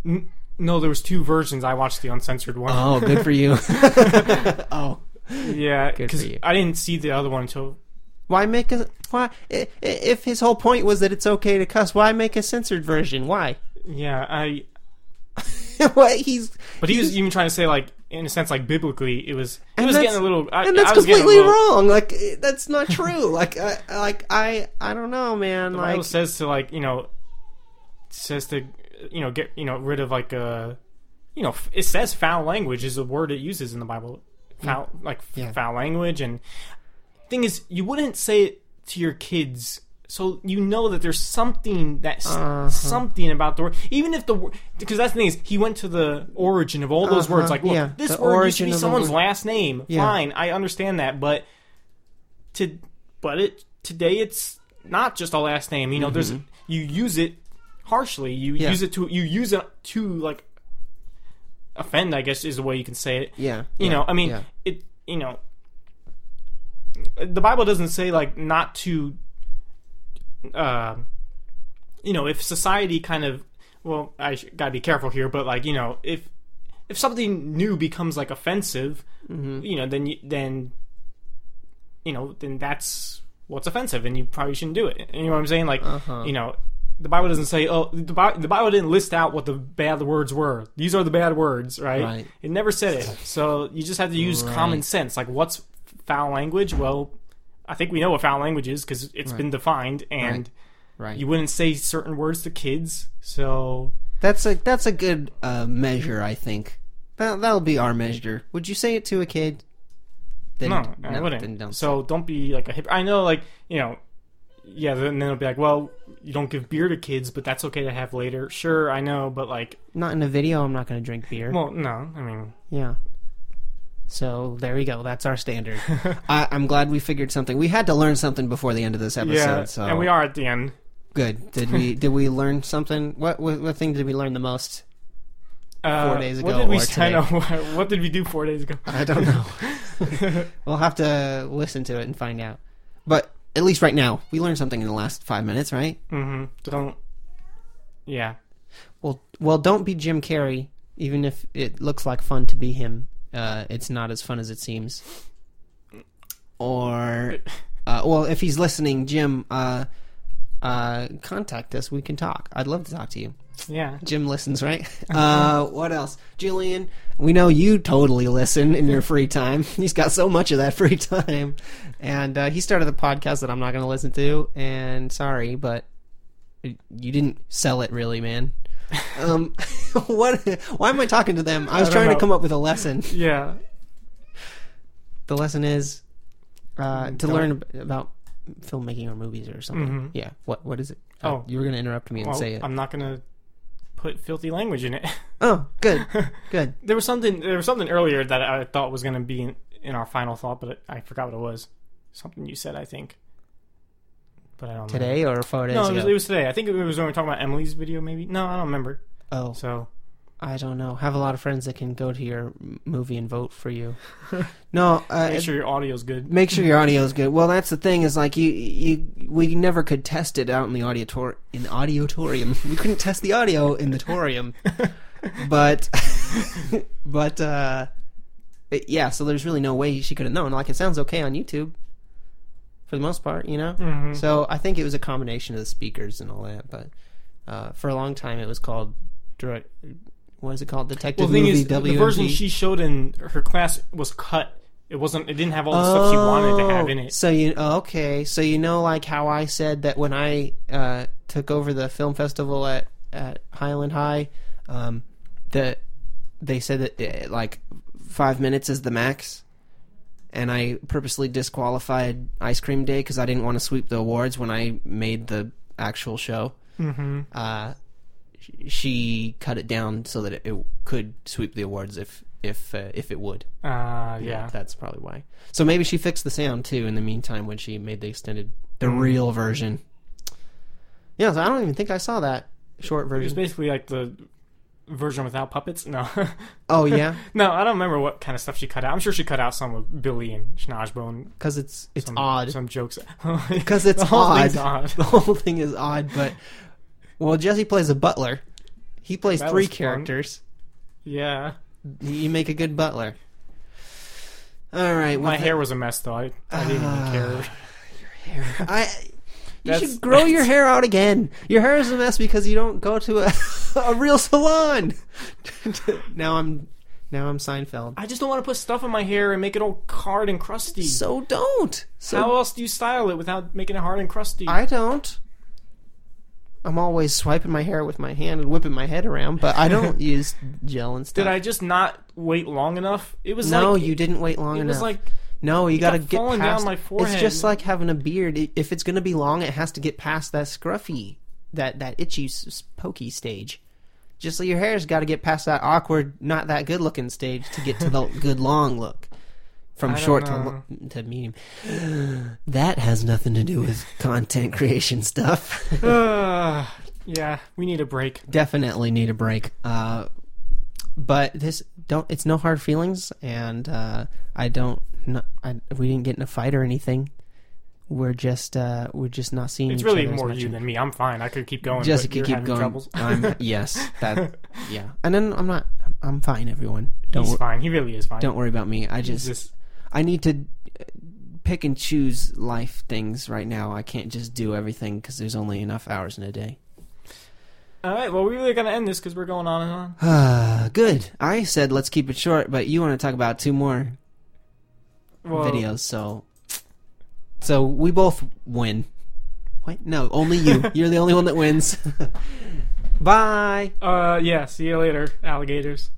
[SPEAKER 2] N- no, there was two versions. I watched the uncensored one.
[SPEAKER 1] Oh, good for you. oh,
[SPEAKER 2] yeah, because. I didn't see the other one until
[SPEAKER 1] why make a why? If his whole point was that it's okay to cuss, why make a censored version? Why?
[SPEAKER 2] Yeah. I
[SPEAKER 1] what he's
[SPEAKER 2] but he was even trying to say like in a sense like biblically it was it was getting a little I,
[SPEAKER 1] and that's completely
[SPEAKER 2] little-
[SPEAKER 1] wrong. Like eh, that's not true. like I like I I don't know, man.
[SPEAKER 2] The
[SPEAKER 1] like
[SPEAKER 2] Bible says to like you know says to you know get you know rid of like uh you know it says foul language is a word it uses in the Bible foul like
[SPEAKER 1] Yeah.
[SPEAKER 2] foul language and thing is you wouldn't say it to your kids so you know that there's something that
[SPEAKER 1] Uh-huh.
[SPEAKER 2] something about the word, even if the word because that's the thing is he went to the origin of all those
[SPEAKER 1] Uh-huh,
[SPEAKER 2] words. Like, look,
[SPEAKER 1] yeah,
[SPEAKER 2] this
[SPEAKER 1] the
[SPEAKER 2] word used to be someone's last name.
[SPEAKER 1] Yeah.
[SPEAKER 2] Fine, I understand that, but to but it today it's not just a last name. You know, there's you use it harshly. You
[SPEAKER 1] Mm-hmm. Yeah.
[SPEAKER 2] use it to you use it to like offend. I guess is the way you can say it.
[SPEAKER 1] Yeah.
[SPEAKER 2] You know, I mean, it. You know, the Bible doesn't say like not to. Uh, you know, if society kind of well, I sh- gotta be careful here, but like you know, if if something new becomes like offensive,
[SPEAKER 1] Mm-hmm.
[SPEAKER 2] you know, then you, then you know, then that's what's offensive, and you probably shouldn't do it. You know what I'm saying? Like,
[SPEAKER 1] Uh-huh.
[SPEAKER 2] you know, the Bible doesn't say, oh, the Bible, the Bible didn't list out what the bad words were. These are the bad words, right?
[SPEAKER 1] Right.
[SPEAKER 2] It never said it. So you just have to use
[SPEAKER 1] Right.
[SPEAKER 2] common sense. Like, what's foul language? Well, I think we know what foul language is because it's been defined, and
[SPEAKER 1] Right.
[SPEAKER 2] you wouldn't say certain words to kids. So
[SPEAKER 1] That's a that's a good uh, measure, I think. That that'll be our measure. Would you say it to a kid? Then,
[SPEAKER 2] no, I
[SPEAKER 1] then
[SPEAKER 2] wouldn't.
[SPEAKER 1] don't
[SPEAKER 2] so don't be like a hip. I know, like you know, yeah. And then they'll be like, well, you don't give beer to kids, but that's okay to have later. Sure, I know, but like,
[SPEAKER 1] not in a video. I'm not going to drink beer.
[SPEAKER 2] well, no. I mean,
[SPEAKER 1] Yeah. So there we go. That's our standard. I, I'm glad we figured something. We had to learn something before the end of this episode.
[SPEAKER 2] yeah,
[SPEAKER 1] so
[SPEAKER 2] and we are at the end.
[SPEAKER 1] good. Did we did we learn something? What, what what thing did we learn the most?
[SPEAKER 2] Uh,
[SPEAKER 1] Four days
[SPEAKER 2] What
[SPEAKER 1] ago
[SPEAKER 2] did we
[SPEAKER 1] or
[SPEAKER 2] say? I know, what did we do four days ago?
[SPEAKER 1] I don't know. we'll have to listen to it and find out. But at least right now, we learned something in the last five minutes, right?
[SPEAKER 2] Mm-hmm. Don't. Yeah.
[SPEAKER 1] Well, well, don't be Jim Carrey. Even if it looks like fun to be him, uh, it's not as fun as it seems. Or, uh, well, if he's listening, Jim, uh, uh, contact us. We can talk. I'd love to talk to you.
[SPEAKER 2] Yeah.
[SPEAKER 1] Jim listens, right? Uh, what else? Julian, we know you totally listen in your free time. He's got so much of that free time. And uh, he started a podcast that I'm not going to listen to. And sorry, but you didn't sell it really, man. Um, what? Why am I talking to them? I was
[SPEAKER 2] I
[SPEAKER 1] trying to come up with a lesson.
[SPEAKER 2] Yeah.
[SPEAKER 1] The lesson is uh, to
[SPEAKER 2] Don't-
[SPEAKER 1] learn about filmmaking or movies or something.
[SPEAKER 2] Mhm.
[SPEAKER 1] Yeah. What? What is it? Uh,
[SPEAKER 2] Oh.
[SPEAKER 1] you were going to interrupt me and
[SPEAKER 2] Well,
[SPEAKER 1] say it.
[SPEAKER 2] I'm not gonna put filthy language in it.
[SPEAKER 1] Oh, good, good.
[SPEAKER 2] there was something. There was something earlier that I thought was gonna be in, in our final thought, but I forgot what it was. Something you said, I think. But I don't know.
[SPEAKER 1] Today or four days
[SPEAKER 2] No, it was, it was today. I think it was when we were talking about Emily's video. Maybe no, I don't remember.
[SPEAKER 1] oh,
[SPEAKER 2] So
[SPEAKER 1] I don't know. Have a lot of friends that can go to your movie and vote for you. no, uh,
[SPEAKER 2] make sure your audio's good.
[SPEAKER 1] make sure your audio is good. Well, that's the thing is like you you we never could test it out in the audiotor in the audiotorium. we couldn't test the audio in the torium, but but uh, yeah. So there's really no way she could have known. Like it sounds okay on YouTube for the most part, you know.
[SPEAKER 2] Mhm.
[SPEAKER 1] So I think it was a combination of the speakers and all that. But uh, for a long time, it was called direct. What is it called? Detective
[SPEAKER 2] Well, the
[SPEAKER 1] movie
[SPEAKER 2] is, the version she showed in her class was cut. It wasn't. It didn't have all the stuff she wanted to have in
[SPEAKER 1] Oh,
[SPEAKER 2] it.
[SPEAKER 1] So you oh, okay? So you know, like how I said that when I uh, took over the film festival at at Highland High, um, that they said that uh, like five minutes is the max, and I purposely disqualified Ice Cream Day because I didn't want to sweep the awards when I made the actual show.
[SPEAKER 2] Mm-hmm.
[SPEAKER 1] Uh, she cut it down so that it, it could sweep the awards if if uh, if it would.
[SPEAKER 2] Uh, yeah.
[SPEAKER 1] That's probably why. So maybe she fixed the sound too in the meantime when she made the extended, the
[SPEAKER 2] Mm.
[SPEAKER 1] real version. Yeah, so I don't even think I saw that short version.
[SPEAKER 2] It was basically like the version without puppets. No,
[SPEAKER 1] Oh yeah,
[SPEAKER 2] no, I don't remember what kind of stuff she cut out. I'm sure she cut out some of Billy and Schnozbone.
[SPEAKER 1] because it's it's
[SPEAKER 2] some,
[SPEAKER 1] odd.
[SPEAKER 2] Some jokes.
[SPEAKER 1] Because it's
[SPEAKER 2] the
[SPEAKER 1] odd.
[SPEAKER 2] odd.
[SPEAKER 1] The whole thing is odd, but well, Jesse plays a butler. He plays
[SPEAKER 2] That
[SPEAKER 1] three
[SPEAKER 2] was fun.
[SPEAKER 1] characters.
[SPEAKER 2] Yeah.
[SPEAKER 1] You make a good butler. All right,
[SPEAKER 2] My
[SPEAKER 1] well,
[SPEAKER 2] hair was a mess though. I, I didn't
[SPEAKER 1] Ah.
[SPEAKER 2] even care. Your hair.
[SPEAKER 1] I. You
[SPEAKER 2] That's-
[SPEAKER 1] should grow your hair out again. Your hair is a mess because you don't go to a, a real salon. now I'm now I'm Seinfeld.
[SPEAKER 2] I just don't want to put stuff in my hair and make it all hard and crusty.
[SPEAKER 1] So don't. So
[SPEAKER 2] How else do you style it without making it hard and crusty?
[SPEAKER 1] I don't. I'm always swiping my hair with my hand and whipping my head around, but I don't use gel and stuff.
[SPEAKER 2] Did I just not wait long enough? It was
[SPEAKER 1] No,
[SPEAKER 2] like
[SPEAKER 1] you didn't wait long
[SPEAKER 2] it
[SPEAKER 1] enough.
[SPEAKER 2] was like
[SPEAKER 1] No, you gotta get
[SPEAKER 2] falling down
[SPEAKER 1] past.
[SPEAKER 2] my
[SPEAKER 1] It's just like having a beard. If it's gonna be long, it has to get past that scruffy, that that itchy, s- s- pokey stage. Just like your hair's got to get past that awkward, not that good looking stage to get to the good long look. From
[SPEAKER 2] I
[SPEAKER 1] short to lo- to medium. That has nothing to do with content creation stuff.
[SPEAKER 2] Ugh. yeah, we need a break.
[SPEAKER 1] Definitely need a break. Uh, but this don't. It's no hard feelings, and uh, I don't. No, I, we didn't get in a fight or anything. We're just uh, we're just not seeing.
[SPEAKER 2] It's really more you than me. I'm fine. I could keep going.
[SPEAKER 1] Jessica
[SPEAKER 2] you're
[SPEAKER 1] keep going.
[SPEAKER 2] Troubles.
[SPEAKER 1] I'm yes, that yeah. And then I'm not. I'm fine. Everyone, don't
[SPEAKER 2] He's
[SPEAKER 1] wor-
[SPEAKER 2] fine. He really is fine.
[SPEAKER 1] don't worry about me. I just,
[SPEAKER 2] just
[SPEAKER 1] I need to uh, pick and choose life things right now. I can't just do everything because there's only enough hours in a day.
[SPEAKER 2] all right. Well, we're really gonna end this because we're going on and on.
[SPEAKER 1] Ah, good. I said let's keep it short, but you want to talk about two more
[SPEAKER 2] Well,
[SPEAKER 1] videos, so so we both win. What? no, only you. You're the only one that wins. Bye.
[SPEAKER 2] Uh, yeah. See you later, alligators.